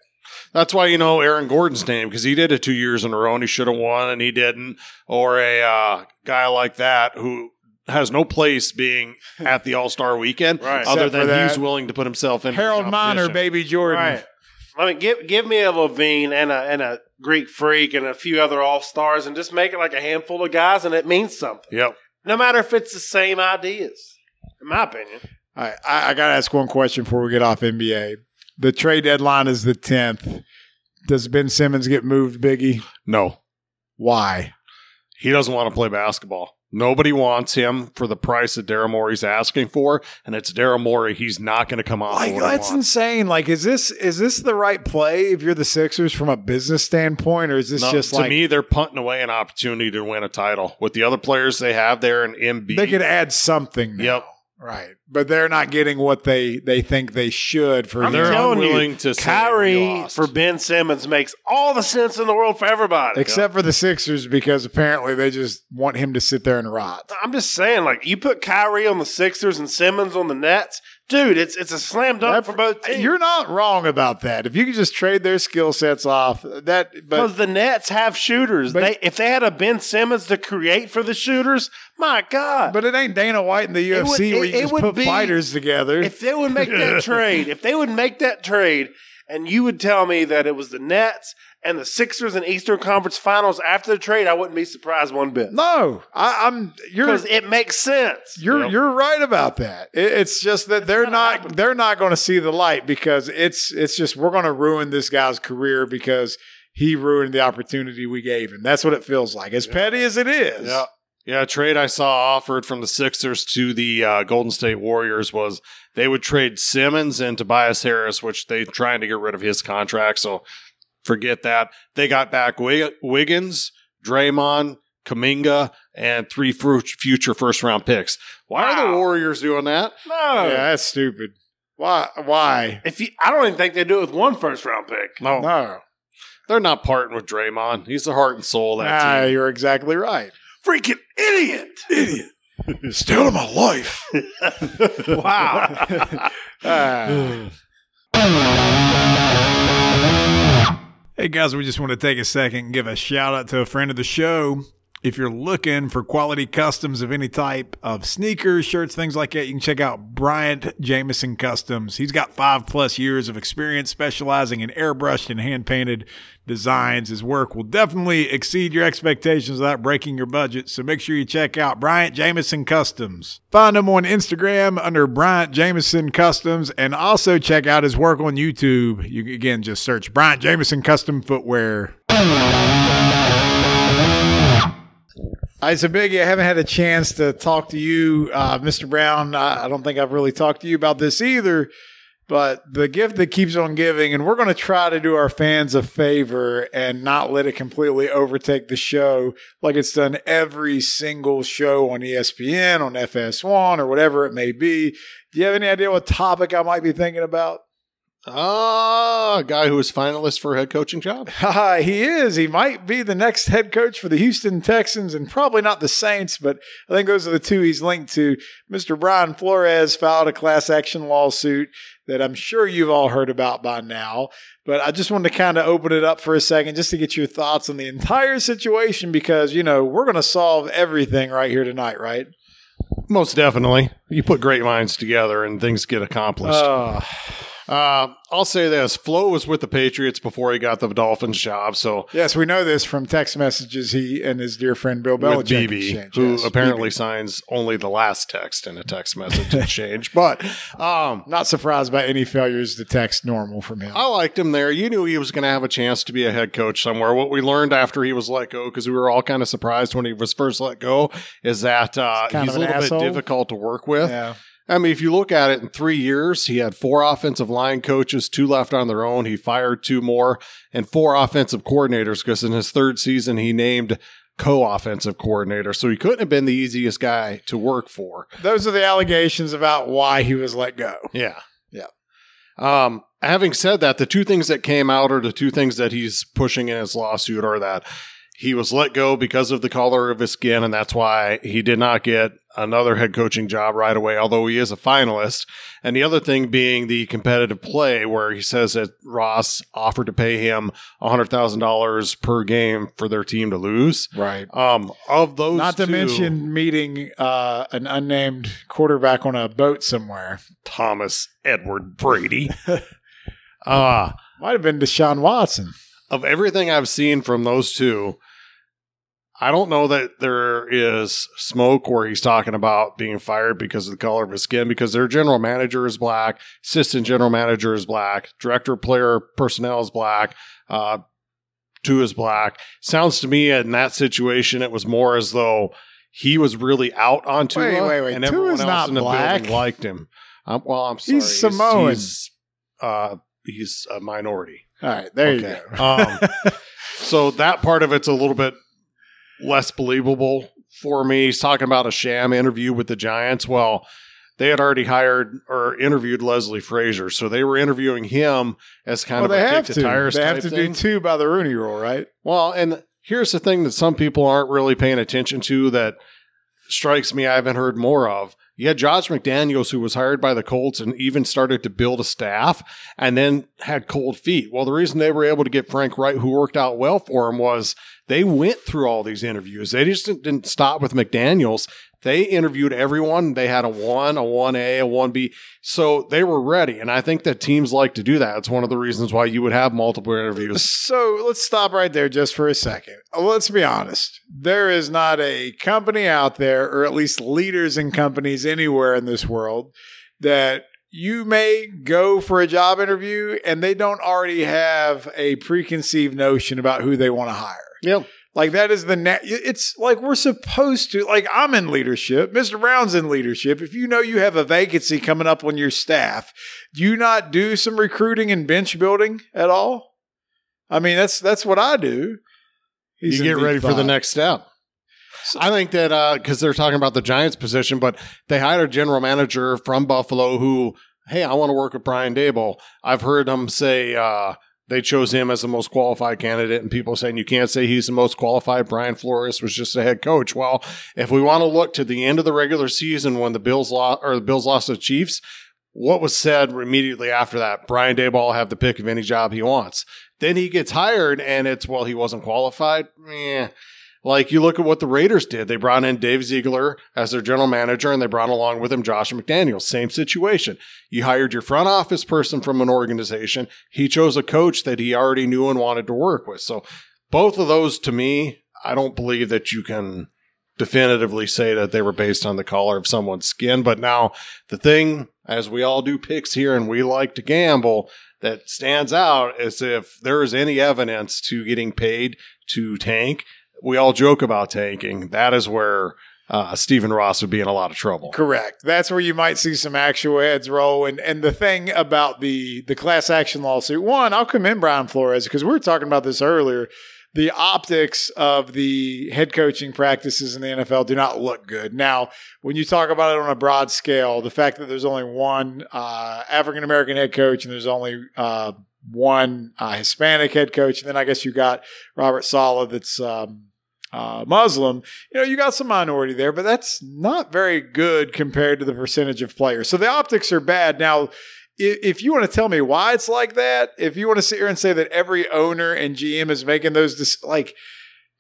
That's why you know Aaron Gordon's name because he did it two years in a row and he should have won and he didn't. Or a uh, guy like that who has no place being at the All Star Weekend, Right. Other Except than he's willing to put himself in Harold Miner, baby Jordan. Right. I mean, give give me a LaVine and a and a Greek Freak and a few other All Stars, and just make it like a handful of guys, and it means something. Yep. No matter if it's the same ideas, in my opinion. All right, I, I got to ask one question before we get off NBA. The trade deadline is the 10th. Does Ben Simmons get moved, Biggie? No, Why? he doesn't want to play basketball. Nobody wants him for the price that Daryl Morey's asking for, and it's Daryl Morey. He's not going to come off. Like of what he that's insane. Like, is this is this the right play if you're the Sixers from a business standpoint, or is this No, just to like me, they're punting away an opportunity to win a title with the other players they have there Embiid. they could add something? Now. Yep. Right, but they're not getting what they they think they should for. I'm him. They're telling you, to say Kyrie for Ben Simmons makes all the sense in the world for everybody. except for the Sixers because apparently they just want him to sit there and rot. I'm just saying, like you put Kyrie on the Sixers and Simmons on the Nets, dude. It's it's a slam dunk for both teams. You're not wrong about that. If you could just trade their skill sets off, that Because the Nets have shooters. But- they if they had a Ben Simmons to create for the shooters, my God. but it ain't Dana White in the It UFC would- where you just put be- fighters together. if they would make that trade, if they would make that trade, and you would tell me that it was the Nets and the Sixers in Eastern Conference Finals after the trade, I wouldn't be surprised one bit. no, I, I'm you're Because it makes sense. you're Yep. you're right about that. It, it's just that they're not happen. they're not going to see the light because it's it's just we're going to ruin this guy's career because he ruined the opportunity we gave him. That's what it feels like. As petty as it is. Yeah. Yeah, a trade I saw offered from the Sixers to the uh, Golden State Warriors was they would trade Simmons and Tobias Harris, which they're trying to get rid of his contract. So forget that. They got back Wig- Wiggins, Draymond, Kuminga, and three future first round picks. Why are the Warriors doing that? No. Yeah, that's stupid. Why? Why? If you, I don't even think they do it with one first round pick. No, No. they're not parting with Draymond. He's the heart and soul of that Ah, team. you're exactly right. Freaking idiot! Idiot. Stealing my life. Wow. Ah. Hey guys, we just want to take a second and give a shout out to a friend of the show. If you're looking for quality customs of any type of sneakers, shirts, things like that, you can check out Bryant Jameson Customs. He's got five plus years of experience specializing in airbrushed and hand painted designs. His work will definitely exceed your expectations without breaking your budget. So make sure you check out Bryant Jameson Customs. Find him on Instagram under Bryant Jameson Customs and also check out his work on YouTube. You again just search Bryant Jameson Custom Footwear. All right, so I haven't had a chance to talk to you, uh, Mr. Brown. I, don't think I've really talked to you about this either. But the gift that keeps on giving, and we're going to try to do our fans a favor and not let it completely overtake the show like it's done every single show on ESPN, on FS1, or whatever it may be. Do you have any idea what topic I might be thinking about? Ah, a guy who was finalist for a head coaching job. He is. He might be the next head coach for the Houston Texans and probably not the Saints, but I think those are the two he's linked to. Mr. Brian Flores filed a class action lawsuit that I'm sure you've all heard about by now. But I just wanted to kind of open it up for a second just to get your thoughts on the entire situation because, you know, we're going to solve everything right here tonight, right? Most definitely. You put great minds together and things get accomplished. Uh, Uh, I'll say this: Flo was with the Patriots before he got the Dolphins job, so yes, we know this from text messages he and his dear friend Bill Belichick BB, who Yes, apparently BB. signs only the last text in a text message exchange. But um, Not surprised by any failures to text normal from him. I liked him there. You knew he was going to have a chance to be a head coach somewhere. What we learned after he was let go, because we were all kind of surprised when he was first let go, is that uh, He's kind he's of a little bit difficult to work with. Yeah. I mean, if you look at it in three years, he had four offensive line coaches, two left on their own. He fired two more, and four offensive coordinators because in his third season, he named co offensive coordinator. So he couldn't have been the easiest guy to work for. Those are the allegations about why he was let go. Yeah. Yeah. Um, having said that, the two things that came out are the two things that he's pushing in his lawsuit are that he was let go because of the color of his skin, and that's why he did not get another head coaching job right away, although he is a finalist. And the other thing being the competitive play, where he says that Ross offered to pay him $100,000 per game for their team to lose. Right. Um, of those, Not to two, mention meeting uh, an unnamed quarterback on a boat somewhere. Thomas Edward Brady. uh, Might have been Deshaun Watson. of everything I've seen from those two, I don't know that there is smoke where he's talking about being fired because of the color of his skin, because their general manager is black, assistant general manager is black, director player personnel is black, uh, two is black. Sounds to me in that situation, it was more as though he was really out on Tua, Wait, wait, wait. and everyone Tua's else not in the black. building liked him. Um, well, I'm sorry, He's Samoan. He's, uh, he's a minority. All right, there Okay. you go. Um, so that part of it's a little bit less believable for me. He's talking about a sham interview with the Giants. Well, they had already hired or interviewed Leslie Frazier, so they were interviewing him as kind well, of they a have kick to. the tires They have to thing. do two by the Rooney Rule, right? Well, and here's the thing that some people aren't really paying attention to that strikes me I haven't heard more of. You had Josh McDaniels, who was hired by the Colts and even started to build a staff and then had cold feet. Well, the reason they were able to get Frank Reich, who worked out well for him, was they went through all these interviews. They just didn't- didn't stop with McDaniels. They interviewed everyone. They had a one, a 1A, a 1B. So they were ready. And I think that teams like to do that. It's one of the reasons why you would have multiple interviews. So let's stop right there just for a second. Uh, let's be honest. There is not a company out there, or at least leaders in companies anywhere in this world, that you may go for a job interview and they don't already have a preconceived notion about who they want to hire. Yep. Like that is the net. It's like we're supposed to. Like I'm in leadership. Mr. Brown's in leadership. If you know you have a vacancy coming up on your staff, do you not do some recruiting and bench building at all? I mean, that's that's what I do. He's you get ready for the next step. I think that because they're talking about the Giants position, but they hired a general manager from Buffalo who, hey, I want to work with Brian Daboll. I've heard him say uh, they chose him as the most qualified candidate, and people saying you can't say he's the most qualified. Brian Flores was just a head coach. Well, if we want to look to the end of the regular season when the Bills lost or the Bills lost to the Chiefs, what was said immediately after that? Brian Daboll have the pick of any job he wants. Then he gets hired, and it's well, he wasn't qualified. Eh. Like you look at what the Raiders did. They brought in Dave Ziegler as their general manager and they brought along with him Josh McDaniels. Same situation. You hired your front office person from an organization. He chose a coach that he already knew and wanted to work with. So both of those to me, I don't believe that you can definitively say that they were based on the color of someone's skin. But now the thing, as we all do picks here and we like to gamble, that stands out is if there is any evidence to getting paid to tank, we all joke about tanking. That is where uh, Stephen Ross would be in a lot of trouble. Correct. That's where you might see some actual heads roll. And and the thing about the the class action lawsuit, one, I'll commend Brian Flores because we were talking about this earlier. The optics of the head coaching practices in the NFL do not look good. Now, when you talk about it on a broad scale, the fact that there's only one uh, African American head coach and there's only uh, one uh, Hispanic head coach, and then I guess you got Robert Saleh that's um, uh, Muslim you know, you got some minority there, but that's not very good compared to the percentage of players. So the optics are bad. Now, if you want to tell me why it's like that, if you want to sit here and say that every owner and GM is making those, dis- like,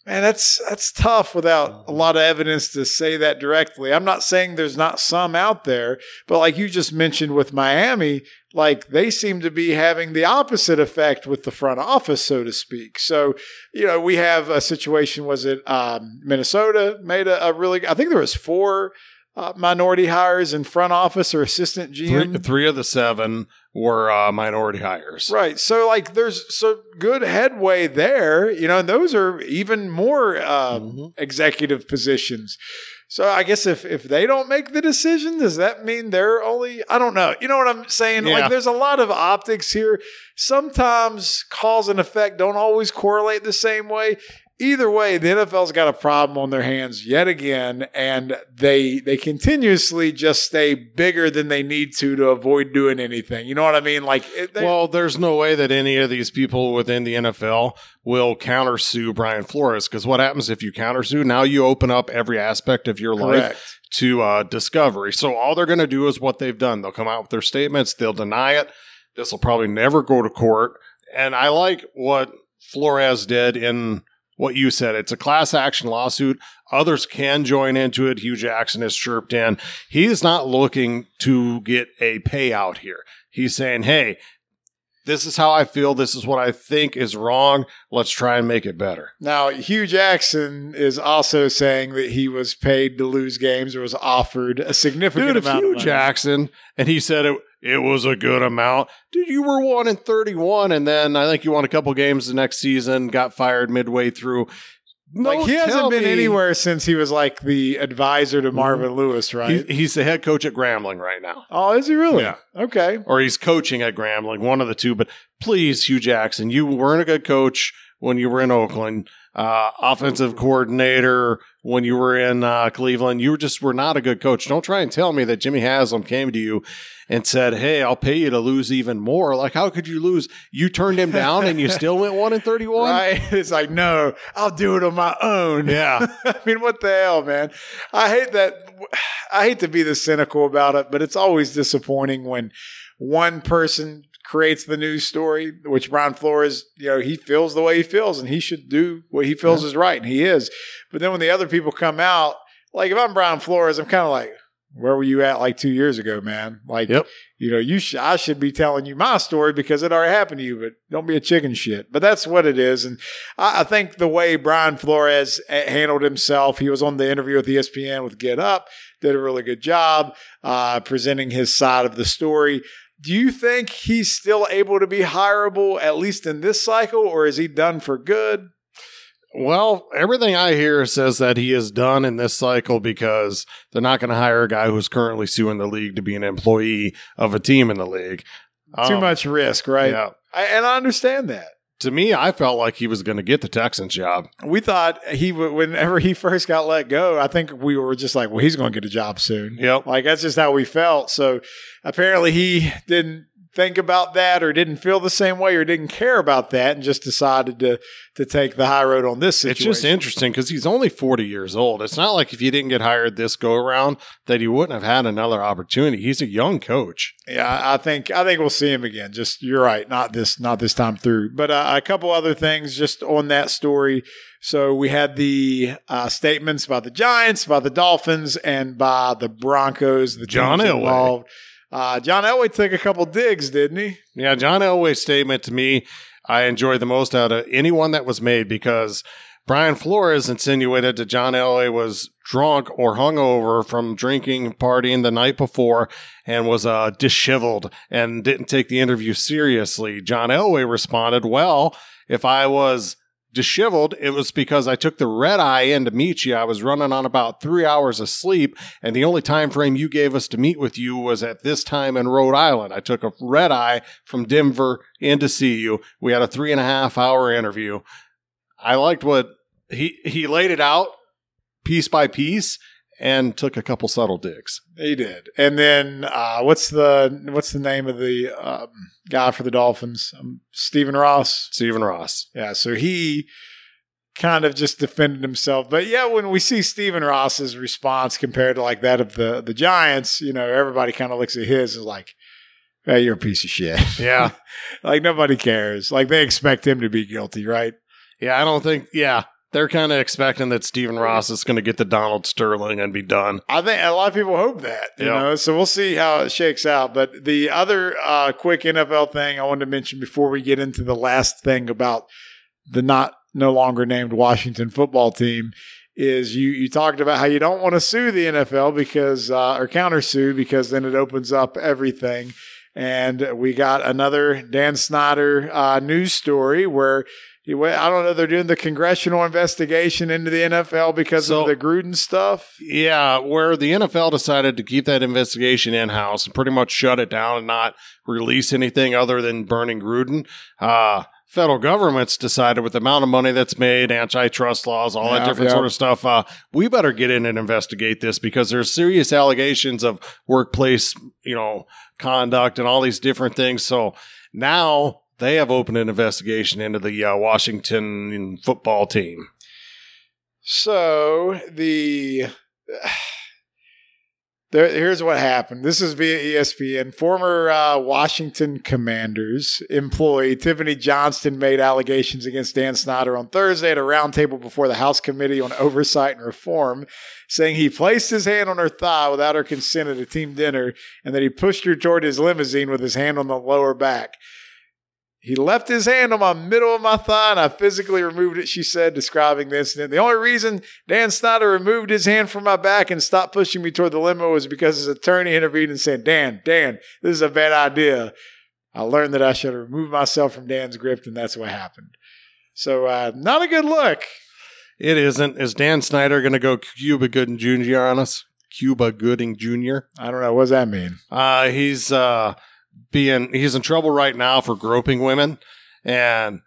man, that's that's tough without a lot of evidence to say that directly. I'm not saying there's not some out there, but like you just mentioned with Miami, like they seem to be having the opposite effect with the front office, so to speak. So you know, we have a situation. Was it um, Minnesota made a, a really? I think there was four uh, minority hires in front office or assistant Three, GM. three of the seven were uh, minority hires. Right. So like there's so good headway there, you know, and those are even more uh, Mhm. executive positions. So I guess if if they don't make the decision, does that mean they're only I don't know. You know what I'm saying? Yeah. Like there's a lot of optics here. Sometimes cause and effect don't always correlate the same way. Either way, the NFL's got a problem on their hands yet again, and they they continuously just stay bigger than they need to to avoid doing anything. You know what I mean? Like, it, they, Well, there's no way that any of these people within the NFL will countersue Brian Flores because what happens if you countersue? Now you open up every aspect of your life to uh, discovery. So all they're going to do is what they've done. They'll come out with their statements. They'll deny it. This will probably never go to court. And I like what Flores did in what you said. It's a class action lawsuit. Others can join into it. Hue Jackson has chirped in. He's not looking to get a payout here. He's saying, hey, this is how I feel. This is what I think is wrong. Let's try and make it better. Now, Hue Jackson is also saying that he was paid to lose games or was offered a significant Dude, amount Hue of money. Jackson and he said it it was a good amount. Dude, you were one in thirty one, and then I think you won a couple games the next season, got fired midway through. like he hasn't been me- anywhere since he was like the advisor to Marvin Lewis, right? He's, he's the head coach at Grambling right now. oh, is he really? Yeah. Okay. Or he's coaching at Grambling, one of the two. But please, Hue Jackson, you weren't a good coach when you were in Oakland. Uh, offensive coordinator when you were in uh, Cleveland. You were just were not a good coach. Don't try and tell me that Jimmy Haslam came to you and said, "Hey, I'll pay you to lose even more." Like, how could you lose? You turned him down, and you still went one and thirty-one. Right? It's like, no, I'll do it on my own. Yeah. I mean, what the hell, man? I hate that. I hate to be the cynical about it, but it's always disappointing when one person creates the news story, which Brian Flores, you know, he feels the way he feels and he should do what he feels is right. And he is. But then when the other people come out, like if I'm Brian Flores, I'm kind of like, where were you at like two years ago, man? Like, Yep. you know, you sh- I should be telling you my story because it already happened to you, but don't be a chicken shit. But that's what it is. And I, I think the way Brian Flores uh, handled himself, he was on the interview with ESPN with Get Up, did a really good job uh, presenting his side of the story. Do you think he's still able to be hireable at least in this cycle, or is he done for good? Well, everything I hear says that he is done in this cycle because they're not going to hire a guy who's currently suing the league to be an employee of a team in the league. Too Um, much risk, right? Yeah. I, and I understand that. To me, I felt like he was going to get the Texans job. We thought he would, whenever he first got let go, I think we were just like, well, he's going to get a job soon. Yep. Like that's just how we felt. So apparently he didn't think about that or didn't feel the same way or didn't care about that and just decided to to take the high road on this It's just interesting because he's only 40 years old. It's not like if you didn't get hired this go around that he wouldn't have had another opportunity. He's a young coach. Yeah, I think I think we'll see him again. Just you're right, not this not this time through. But uh, a couple other things just on that story. So we had the uh, statements by the Giants, by the Dolphins, and by the Broncos. The John teams Elway. Uh, John Elway took a couple digs, didn't he? Yeah, John Elway's statement to me, I enjoyed the most out of anyone that was made because Brian Flores insinuated that John Elway was drunk or hungover from drinking, partying the night before, and was uh, disheveled and didn't take the interview seriously. John Elway responded, Well, if I was disheveled, it was because I took the red eye in to meet you. I was running on about three hours of sleep, and the only time frame you gave us to meet with you was at this time in Rhode Island. I took a red eye from Denver in to see you. We had a three and a half hour interview. I liked what he he laid it out piece by piece and took a couple subtle digs. He did. And then uh, what's the what's the name of the um, guy for the Dolphins? Um, Stephen Ross. Stephen Ross. Yeah, so he kind of just defended himself. But yeah, when we see Stephen Ross's response compared to like that of the the Giants, you know, everybody kind of looks at his as like, "Hey, you're a piece of shit." Yeah. like nobody cares. Like they expect him to be guilty, right? Yeah, I don't think yeah. They're kind of expecting that Stephen Ross is going to get the Donald Sterling and be done. I think a lot of people hope that, you Yeah. know. So we'll see how it shakes out. But the other uh, quick NFL thing I wanted to mention before we get into the last thing about the not no longer named Washington football team is you you talked about how you don't want to sue the NFL because uh, or counter sue because then it opens up everything. And we got another Dan Snyder uh, news story where he went, I don't know, they're doing the congressional investigation into the NFL because So- of the Gruden stuff. Yeah, where the NFL decided to keep that investigation in house and pretty much shut it down and not release anything other than burning Gruden. Uh, federal government's decided with the amount of money that's made, antitrust laws, all Yeah, that different yeah. sort of stuff. Uh, we better get in and investigate this because there's serious allegations of workplace, you know, conduct and all these different things. So now they have opened an investigation into the uh, Washington football team. So the there, here's what happened. This is via ESPN. Former uh, Washington Commanders employee Tiffani Johnston made allegations against Dan Snyder on Thursday at a roundtable before the House Committee on Oversight and Reform, saying he placed his hand on her thigh without her consent at a team dinner, and that he pushed her toward his limousine with his hand on the lower back. He left his hand on my middle of my thigh and I physically removed it, she said, describing the incident. The only reason Dan Snyder removed his hand from my back and stopped pushing me toward the limo was because his attorney intervened and said, Dan, Dan, this is a bad idea. I learned that I should remove myself from Dan's grip, and that's what happened. So, uh, not a good look. It isn't. Is Dan Snyder going to go Cuba Gooding Jr. on us? Cuba Gooding Jr. I don't know. What does that mean? Uh, he's uh, being he's in trouble right now for groping women, and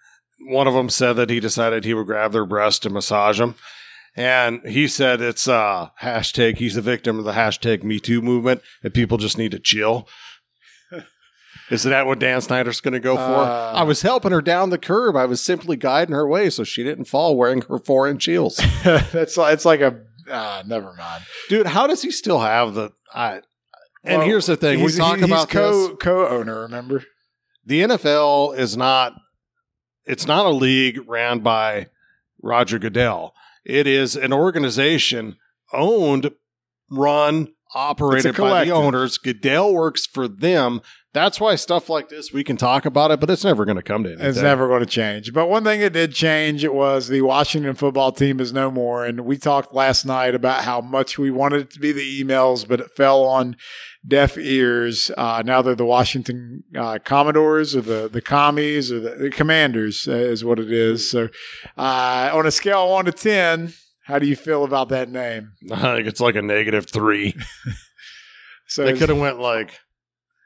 one of them said that he decided he would grab their breast and massage them. And he said it's uh hashtag he's a victim of the hashtag Me Too movement, and people just need to chill. Is that what Dan Snyder's going to go for? Uh, I was helping her down the curb. I was simply guiding her way so she didn't fall wearing her four inch heels. that's like, it's like a, uh, never mind. Dude, how does he still have the? I, and Well, here's the thing: we talk he's about co, this. co-owner, remember? The NFL is not. It's not a league ran by Roger Goodell. It is an organization owned, run, operated by the owners. Goodell works for them. That's why stuff like this we can talk about it, but it's never going to come to anything. It's never going to change. But one thing that did change it was the Washington football team is no more. And we talked last night about how much we wanted it to be the emails, but it fell on deaf ears. Uh, now they're the Washington uh, Commodores or the the commies or the, the Commanders uh, is what it is. So uh, on a scale of one to ten, how do you feel about that name? I think it's like a negative three. So they could have went like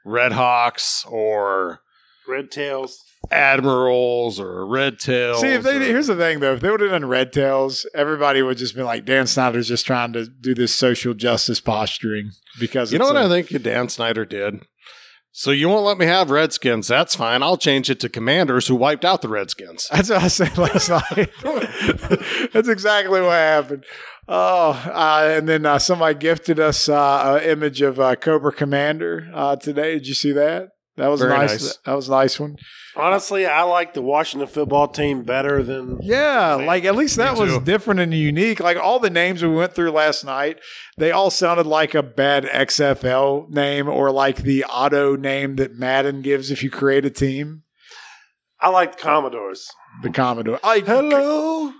Red Hawks or Red Tails. Admirals or Red Tails. See, if they or- here's the thing though, if they would have done Red Tails, everybody would just be like, Dan Snyder's just trying to do this social justice posturing because You know what a- I think Dan Snyder did? So you won't let me have Redskins. That's fine. I'll change it to Commanders who wiped out the Redskins. That's what I said last night. That's exactly what happened. Oh, uh, and then uh, somebody gifted us uh, an image of uh, Cobra Commander uh, today. Did you see that? That was Very nice. nice. That was a nice one. Honestly, I like the Washington football team better than Yeah, like at least that Me was too. different and unique. Like all the names we went through last night, they all sounded like a bad XFL name or like the auto name that Madden gives if you create a team. I like the Commodores. The Commodore. Like, Hello.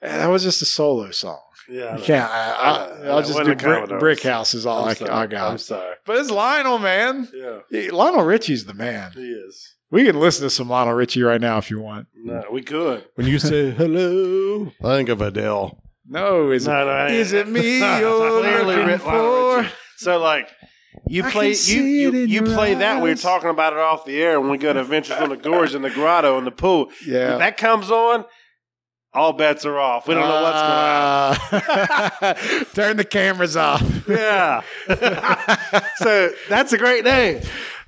that was just a solo song. Yeah, I You can't. I, I, I- I'll I just do to brick, Commodores. brick House is all I'm I, sorry. I I'm got. sorry. But it's Lionel, man. Yeah, Yeah, Lionel Richie's the man. he is. We can listen to some Lionel Richie right now if you want. No, we could. When you say hello, I think of Adele. No, is No, it? no, I- Is it me Clearly you're looking Lionel for? Richie. So like. You play you you, you your play that. We were talking about it off the air when we go to Adventures on the Gorge in the grotto in the pool. Yeah. That comes on, all bets are off. We don't know what's going going on. Turn the cameras off. Yeah. so that's a great name.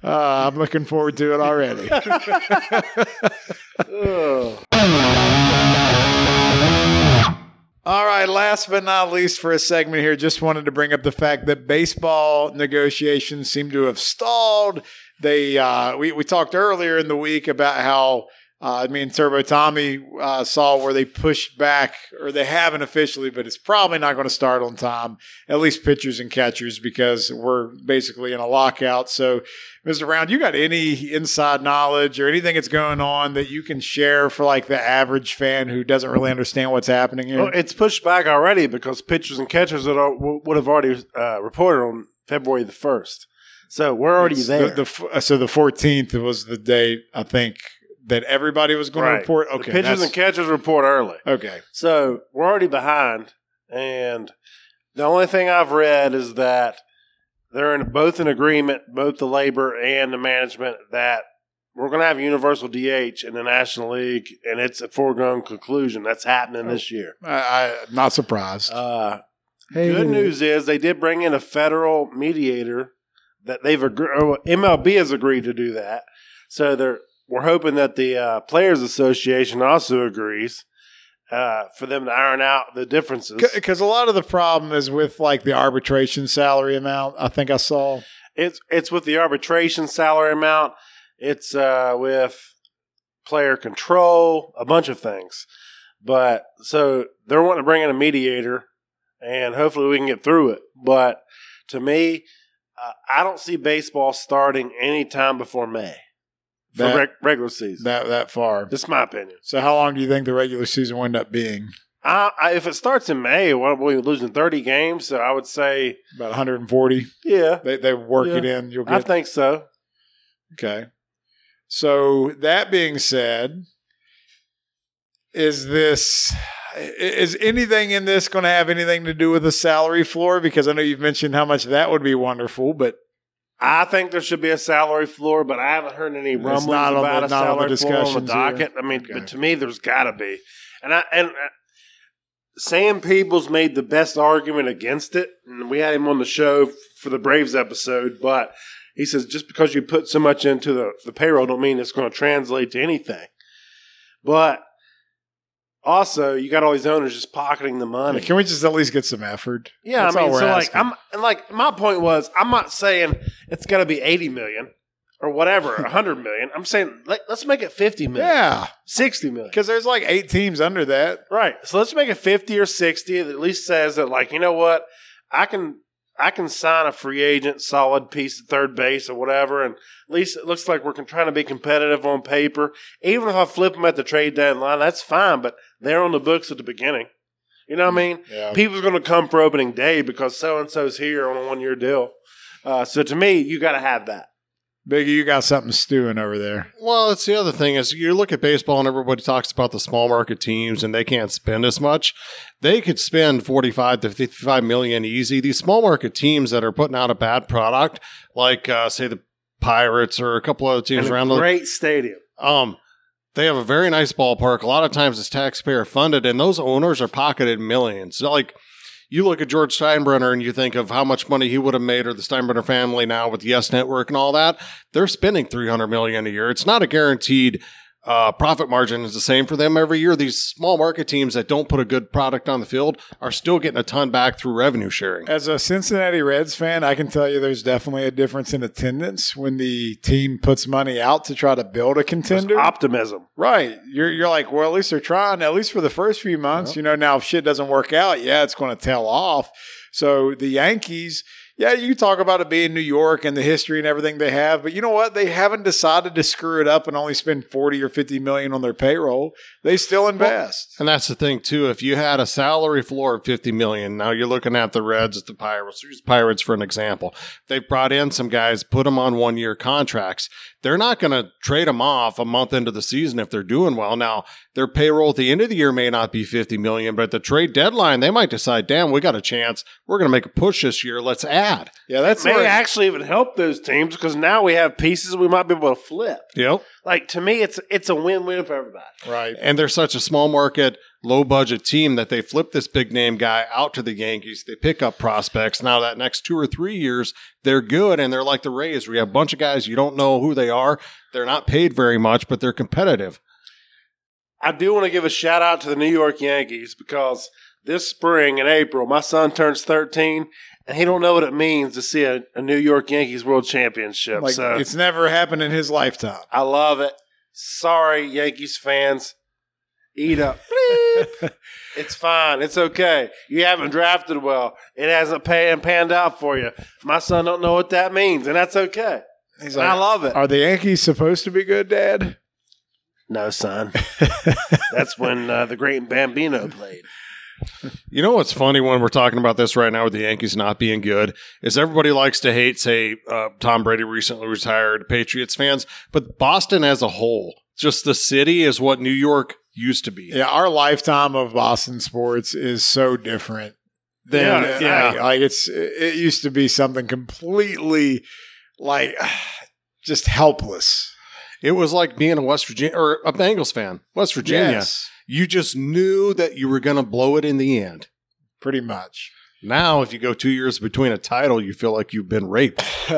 Uh, I'm looking forward to it already. All right, last but not least for a segment here, just wanted to bring up the fact that baseball negotiations seem to have stalled. They uh, we we talked earlier in the week about how uh, me and Turbo Tommy uh, saw where they pushed back, or they haven't officially, but it's probably not going to start on time. At least pitchers and catchers, because we're basically in a lockout. So, Mr. Round, you got any inside knowledge or anything that's going on that you can share for like the average fan who doesn't really understand what's happening here? Well, it's pushed back already because pitchers and catchers would, would have already uh, reported on February the first. So we're already It's there. The, the so the 14th was the date I think that everybody was going Right. to report. The Okay, pitchers and catchers report early. okay. So we're already behind, and the only thing I've read is that they're in both in agreement, both the labor and the management, that we're going to have universal DH in the National League, and it's a foregone conclusion. That's happening this year. I, I not surprised. Uh, Hey. Good news is they did bring in a federal mediator that they've agreed. MLB has agreed to do that. So they're we're hoping that the uh, Players Association also agrees uh, for them to iron out the differences. Because a lot of the problem is with like the arbitration salary amount. I think I saw. It's it's with the arbitration salary amount. It's uh, with player control, a bunch of things. But so they're wanting to bring in a mediator, and hopefully we can get through it. But to me, uh, I don't see baseball starting any time before May for That- reg- regular season. That that far. That's my opinion. So how long do you think the regular season will end up being? I, I, if it starts in May, well, we're losing thirty games, so I would say, About 140. yeah, They they work Yeah. it in. You'll I think so. okay. So that being said, is this is anything in this going to have anything to do with the salary floor? Because I know you've mentioned how much that would be wonderful, but I think there should be a salary floor, but I haven't heard any rumblings not on the- about a not on the salary floor on the discussions here. docket. I mean, Okay. but to me, there's got to be. And I and uh, Sam Peebles made the best argument against it, and we had him on the show for the Braves episode. But he says just because you put so much into the, the payroll, don't mean it's going to translate to anything. But also, you got all these owners just pocketing the money. can we just at least get some effort? Yeah, That's I mean, so like asking. I'm and like my point was, I'm not saying it's going to be 80 million or whatever, 100 million. I'm saying like, let's make it 50 million, Yeah, 60 million. because there's like eight teams under that. Right. So let's make it 50 or 60 that at least says that like, you know what? I can I can sign a free agent solid piece at third base or whatever and at least it looks like we're trying to be competitive on paper. Even if I flip them at the trade deadline, that's fine, but they're on the books at the beginning. You know what I mean? Yeah. People's going to come for opening day because so and so's here on a one year deal. Uh, so to me, you got to have that. Biggie, you got something stewing over there. Well, it's the other thing is you look at baseball and everybody talks about the small market teams and they can't spend as much. They could spend 45 to 55 million easy. These small market teams that are putting out a bad product, like uh, say the Pirates or a couple other teams And a around the great stadium. um, they have a very nice ballpark. A lot of times it's taxpayer funded, and those owners are pocketed millions. So, like you look at George Steinbrenner and you think of how much money he would have made, or the Steinbrenner family now with Yes Network and all that. They're spending three hundred million a year. It's not a guaranteed uh, profit margin. Is the same for them every year. These small market teams that don't put a good product on the field are still getting a ton back through revenue sharing. As a Cincinnati Reds fan, I can tell you there's definitely a difference in attendance when the team puts money out to try to build a There's contender. optimism. Right. You're you're like, well, at least they're trying, at least for the first few months. You know, now if shit doesn't work out, yeah, it's going to tail off. So the Yankees, yeah, you talk about it being New York and the history and everything they have, but you know what? They haven't decided to screw it up and only spend 40 or 50 million on their payroll. They still invest. And that's the thing too. If you had a salary floor of fifty million, now you're looking at the Reds, the Pirates. Use Pirates for an example. They've brought in some guys, put them on one year contracts. They're not going to trade them off a month into the season if they're doing well. Now their payroll at the end of the year may not be fifty million, but at the trade deadline they might decide, damn, we got a chance. We're going to make a push this year. Let's add. Yeah, that's may where- actually even help those teams because now we have pieces we might be able to flip. Yep. Like to me, it's it's a win win for everybody. right. And they're such a small market, low budget team that they flip this big name guy out to the Yankees. They pick up prospects. Now that next two or three years, they're good and they're like the Rays where you have a bunch of guys you don't know who they are. They're not paid very much, but they're competitive. I do want to give a shout out to the New York Yankees because this spring in April, my son turns thirteen, and he don't know what it means to see a, a New York Yankees World Championship. Like so it's never happened in his lifetime. I love it. Sorry, Yankees fans. Eat up. It's fine. It's okay. You haven't drafted well. It hasn't pay- panned out for you. My son don't know what that means, and that's okay. He's like, I love it. Are the Yankees supposed to be good, Dad? No, son. that's when uh, the great Bambino played. You know what's funny when we're talking about this right now with the Yankees not being good is everybody likes to hate, say, uh, Tom Brady recently retired, Patriots fans, but Boston as a whole, just the city is what New York used to be. Yeah, our lifetime of Boston sports is so different than Yeah, yeah. like it's it used to be something completely like just helpless. It was like being a West Virginia or a Bengals fan, West Virginia. Yes, You just knew that you were going to blow it in the end. pretty much. Now, if you go two years between a title, you feel like you've been raped.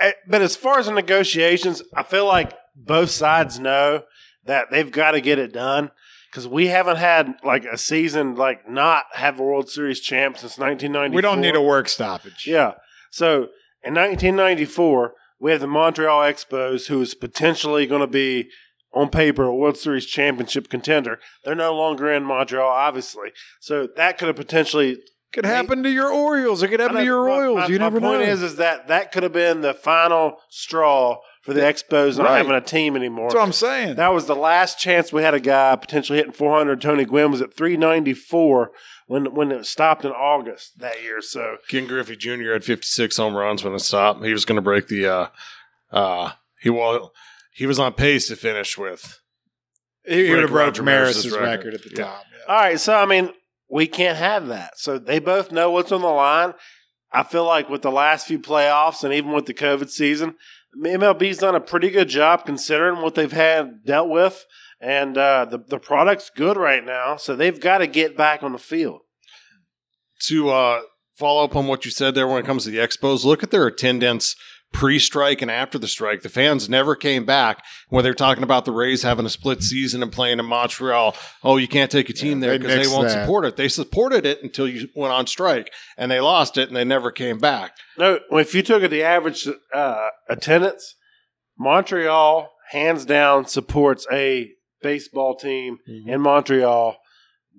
Eh, But as far as the negotiations, I feel like both sides know that they've got to get it done because we haven't had like a season like not have a World Series champ since 1994. we don't need a work stoppage. Yeah. So in 1994, we have the Montreal Expos, who is potentially going to be on paper a World Series championship contender. They're no longer in Montreal, obviously. So that could have potentially Could happen to your Orioles. It could happen I to your know- my- Royals. My, you my never point know. is, is that that could have been the final straw for the Expos not Right. having a team anymore. That's what I'm saying. That was the last chance we had a guy potentially hitting 400. Tony Gwynn was at 394 when when it stopped in August that year. So Ken Griffey Jr. had 56 home runs when it stopped. He was going to break the. Uh, uh, he was he was on pace to finish with. he he would have Break broke Maris's Maris's record. record. at the Yeah. top. Yeah. all right, so I mean we can't have that. So they both know what's on the line. I feel like with the last few playoffs and even with the COVID season, MLB's done a pretty good job considering what they've had dealt with, and uh, the the product's good right now. So they've got to get back on the field. To uh, follow up on what you said there when it comes to the Expos, look at their attendance pre-strike and after the strike. The fans never came back when they were talking about the Rays having a split season and playing in Montreal. Oh, you can't take a team Yeah, there because they, nixed won't that. support it. They supported it until you went on strike, and they lost it, and they never came back. No, if you took at the average uh, attendance, Montreal hands down supports a baseball team in Montreal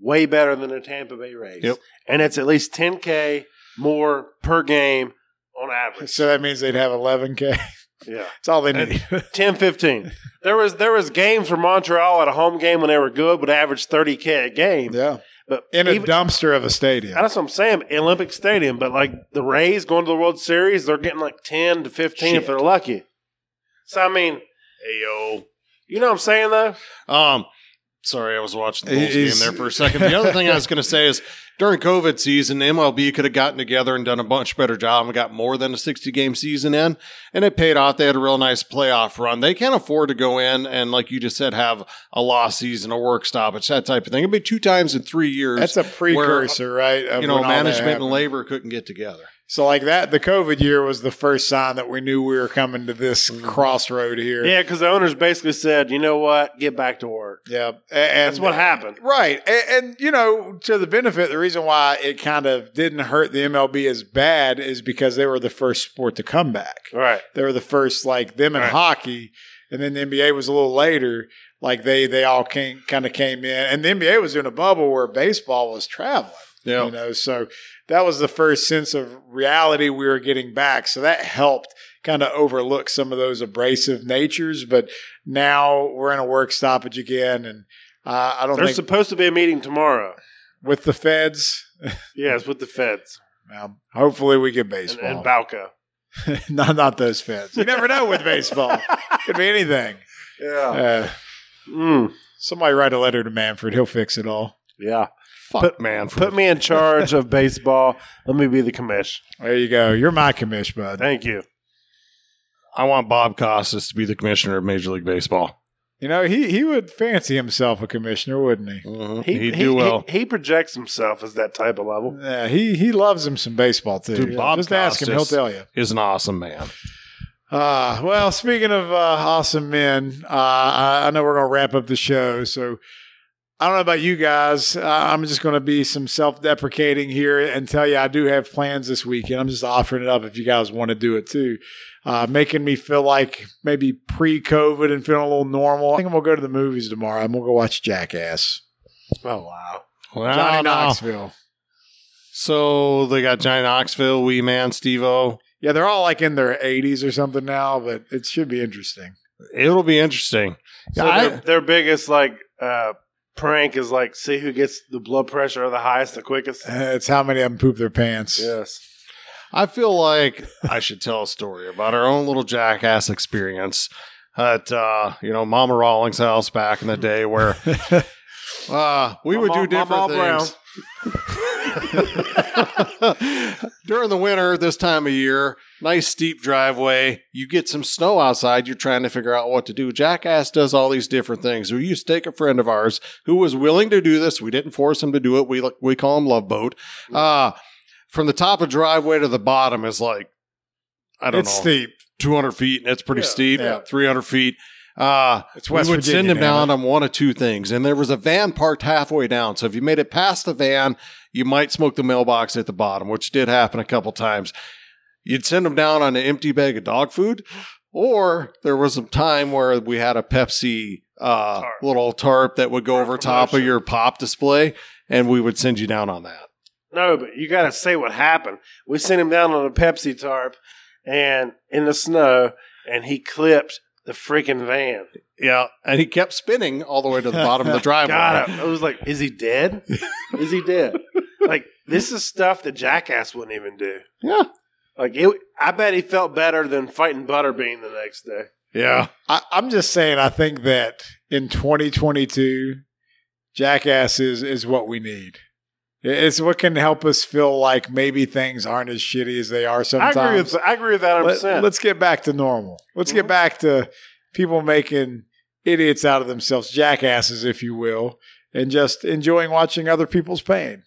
way better than the Tampa Bay Rays. Yep. And it's at least 10K more per game on average. So that means they'd have 11k. Yeah. That's all they And- need. 10 15. There was there was games for Montreal at a home game when they were good would average 30K a game. yeah, But in a even- dumpster of a stadium. That's what I'm saying. Olympic Stadium, but like the Rays going to the World Series, they're getting like ten to fifteen if they're lucky. So I mean, Ayo. you know what I'm saying though? Um, sorry, I was watching the Bulls game there for a second. The other thing I was going to say is during COVID season, MLB could have gotten together and done a much better job and got more than a 60 game season in, and it paid off. They had a real nice playoff run. They can't afford to go in and, like you just said, have a lost season, a work stoppage, that type of thing. It'd be two times in three years. That's a precursor, right? you know, when all that management and labor couldn't get together. So, like that, the COVID year was the first sign that we knew we were coming to this Mm-hmm. crossroad here. Yeah, because the owners basically said, you know what, get back to work. yeah. And, That's what happened. Right. And, and, you know, to the benefit, the reason why it kind of didn't hurt the MLB as bad is because they were the first sport to come back. Right. They were the first, like them in Right. hockey, and then the NBA was a little later. Like they they all came kind of came in, and the NBA was in a bubble where baseball was traveling. Yeah. You know, so that was the first sense of reality we were getting back. So that helped kind of overlook some of those abrasive natures. But now we're in a work stoppage again, and uh, I don't There's supposed to be a meeting tomorrow. with the feds. Yes, with the feds Well, hopefully we get and, baseball. and Balco. not not those feds. You never know with baseball. Could be anything. Yeah. Uh, Mm, somebody write a letter to Manfred. He'll fix it all. yeah. Fuck, Put- man. Put me in charge of baseball. Let me be the commish. There you go. You're my commish, bud. Thank you. I want Bob Costas to be the commissioner of Major League Baseball. You know, he he would fancy himself a commissioner, wouldn't he? Mm-hmm. He, He'd he- do well. He, he projects himself as that type of level. Yeah, he he loves him some baseball too. Dude, Bob Just ask him; he'll tell you. Is an awesome man. Uh, well, speaking of uh, awesome men, uh, I, I know we're going to wrap up the show. So I don't know about you guys. Uh, I'm just going to be some self deprecating here and tell you I do have plans this weekend. I'm just offering it up if you guys want to do it too. Uh, making me feel like maybe pre COVID and feeling a little normal. I think I'm going to go to the movies tomorrow. I'm going to go watch Jackass. Oh wow. Well, Johnny no. Knoxville. So they got Johnny Knoxville, Wee Man, Steve O. Yeah, they're all like in their 80s or something now, but it should be interesting. It'll be interesting. So I- their, their biggest like uh, prank is like see who gets the blood pressure the highest the quickest. Uh, It's how many of them poop their pants. Yes. I feel like I should tell a story about our own little jackass experience at uh, you know Mama Rawlings' house back in the day, where uh, we would do Mama- different Mama things. During the winter, this time of year, nice steep driveway. You get some snow outside. You're trying to figure out what to do. Jackass does all these different things. We used to take a friend of ours who was willing to do this. We didn't force him to do it. We we call him Love Boat. Uh, from the top of driveway to the bottom is like I don't it's know, steep. 200 feet, and it's pretty Yeah, steep. yeah. 300 feet. Uh, It's we would Virginia, send him down it. on one of two things, and there was a van parked halfway down. So if you made it past the van, you might smoke the mailbox at the bottom, which did happen a couple times. You'd send him down on an empty bag of dog food, or there was some time where we had a Pepsi uh, Tarp. little tarp that would go over top of your pop display, and we would send you down on that. No, but you got to say what happened. We sent him down on a Pepsi tarp and in the snow, and he clipped the freaking van. Yeah, and he kept spinning all the way to the bottom of the driveway. God, I was like, is he dead? is he dead? like this is stuff that Jackass wouldn't even do. Yeah, Like it, I bet he felt better than fighting Butterbean the next day. yeah. I, I'm just saying, I think that in 2022, Jackass is, is what we need. It's what can help us feel like maybe things aren't as shitty as they are I sometimes. agree with I agree with that 100. Let, percent us get back to normal. Let's get Mhm. back to people making idiots out of themselves, jackasses, if you will, and just enjoying watching other people's pain.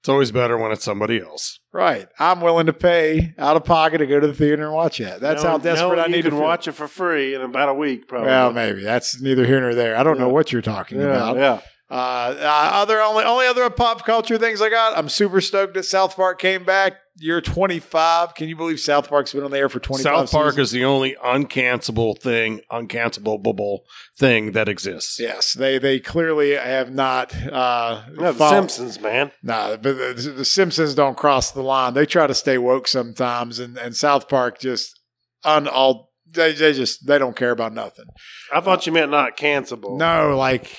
It's always better when it's somebody else. Right. I'm willing to pay out of pocket to go to the theater and watch that. That's how desperate I need to watch it for free in about a week. Probably. Well, maybe that's neither here nor there. I don't know what you're talking yeah, about. yeah. Uh, uh, other only only other pop culture things I got. I'm super stoked that South Park came back. Year 25. Can you believe South Park's been on the air for 25? South Park seasons? is the only uncancelable thing, uncancelable thing that exists. Yes, they they clearly have not. Uh, No, the followed- Simpsons, man. No, but the, the Simpsons don't cross the line. They try to stay woke sometimes, and, and South Park just on all they they just they don't care about nothing. I thought you meant not cancelable. No, like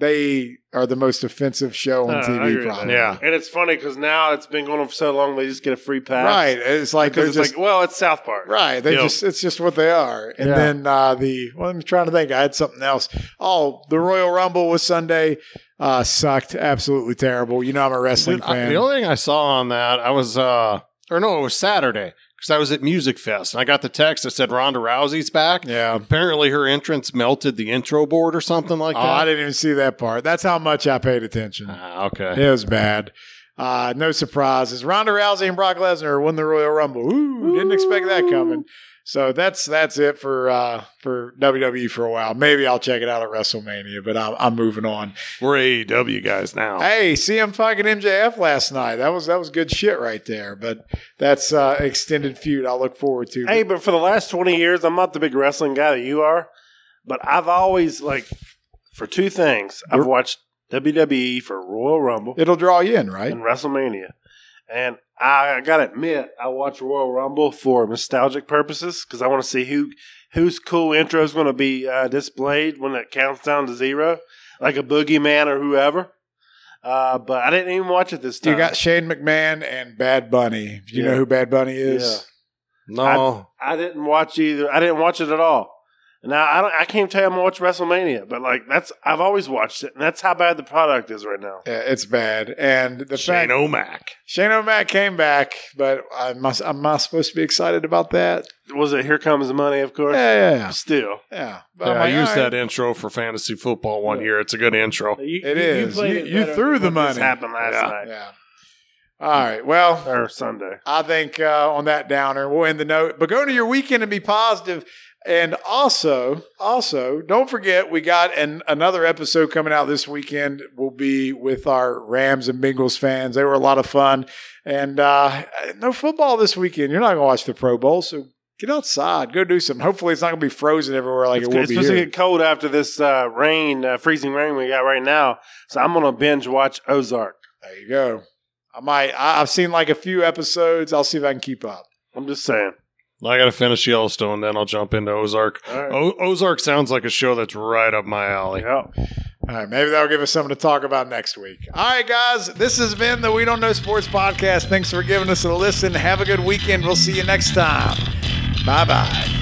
they are the most offensive show on No, I agree TV. Probably. Yeah. And it's funny because now it's been going on for so long, they just get a free pass. Right. It's like they're Because just it's like, well, it's South Park. Right. They Yep. just it's just what they are. And Yeah. then uh the well, I'm trying to think. I had something else. Oh, the Royal Rumble was Sunday. Uh sucked. Absolutely terrible. You know I'm a wrestling Dude, I- fan. the only thing I saw on that, I was, uh, or no, it was Saturday because I was at Music Fest and I got the text that said Ronda Rousey's back. yeah. Apparently, her entrance melted the intro board or something like that. Oh, I didn't even see that part. That's how much I paid attention. Ah, okay. It was bad. Uh, no surprises. Ronda Rousey and Brock Lesnar won the Royal Rumble. Ooh, didn't expect that coming. So that's that's it for uh, for WWE for a while. Maybe I'll check it out at WrestleMania, but I'm, I'm moving on. We're AEW guys now. Hey, CM Punk and MJF last night. That was that was good shit right there. But that's uh, extended feud. I'll look forward to. Hey, but for the last 20 years, I'm not the big wrestling guy that you are, but I've always, like, for two things, I've watched WWE for Royal Rumble It'll draw you in, right? and WrestleMania. And I got to admit, I watch Royal Rumble for nostalgic purposes because I want to see who whose cool intro is going to be uh, displayed when it counts down to zero, like a boogeyman or whoever. Uh, but I didn't even watch it this time. You got Shane McMahon and Bad Bunny. Do you Yeah. know who Bad Bunny is? No. I didn't watch either. I didn't watch it at all. Now I don't. I can't tell you I'm gonna watch WrestleMania, but like that's I've always watched it, and that's how bad the product is right now. Yeah, it's bad. And the Shane fact O'Mac. Shane O'Mac came back, but I must, I'm not supposed to be excited about that. Was it Here Comes the Money? Of course. Yeah, yeah, yeah. Still, yeah. But Yeah, I'm I used all that intro for fantasy football one Yeah. year. It's a good intro. You- It you- is. played You- it you threw the what just money. Happened last Yeah. night Yeah. All right. Well, or Sunday. I think uh, on that downer, we'll end the note. But go to your weekend and be positive. And also, also, don't forget we got an another episode coming out this weekend. Will be with our Rams and Bengals fans. They were a lot of fun, and uh, no football this weekend. You're not going to watch the Pro Bowl, so get outside, go do something. Hopefully, it's not going to be frozen everywhere like It's, it will it's be supposed here. to get cold after this uh, rain, uh, freezing rain we got right now. So I'm gonna binge watch Ozark. there you go. I might. I, I've seen like a few episodes. I'll see if I can keep up. I'm just saying. I got to finish Yellowstone, then I'll jump into Ozark. Right. O- Ozark sounds like a show that's right up my alley. Yeah. All right, maybe that'll give us something to talk about next week. All right, guys, this has been the We Don't Know Sports podcast. Thanks for giving us a listen. Have a good weekend. We'll see you next time. Bye bye.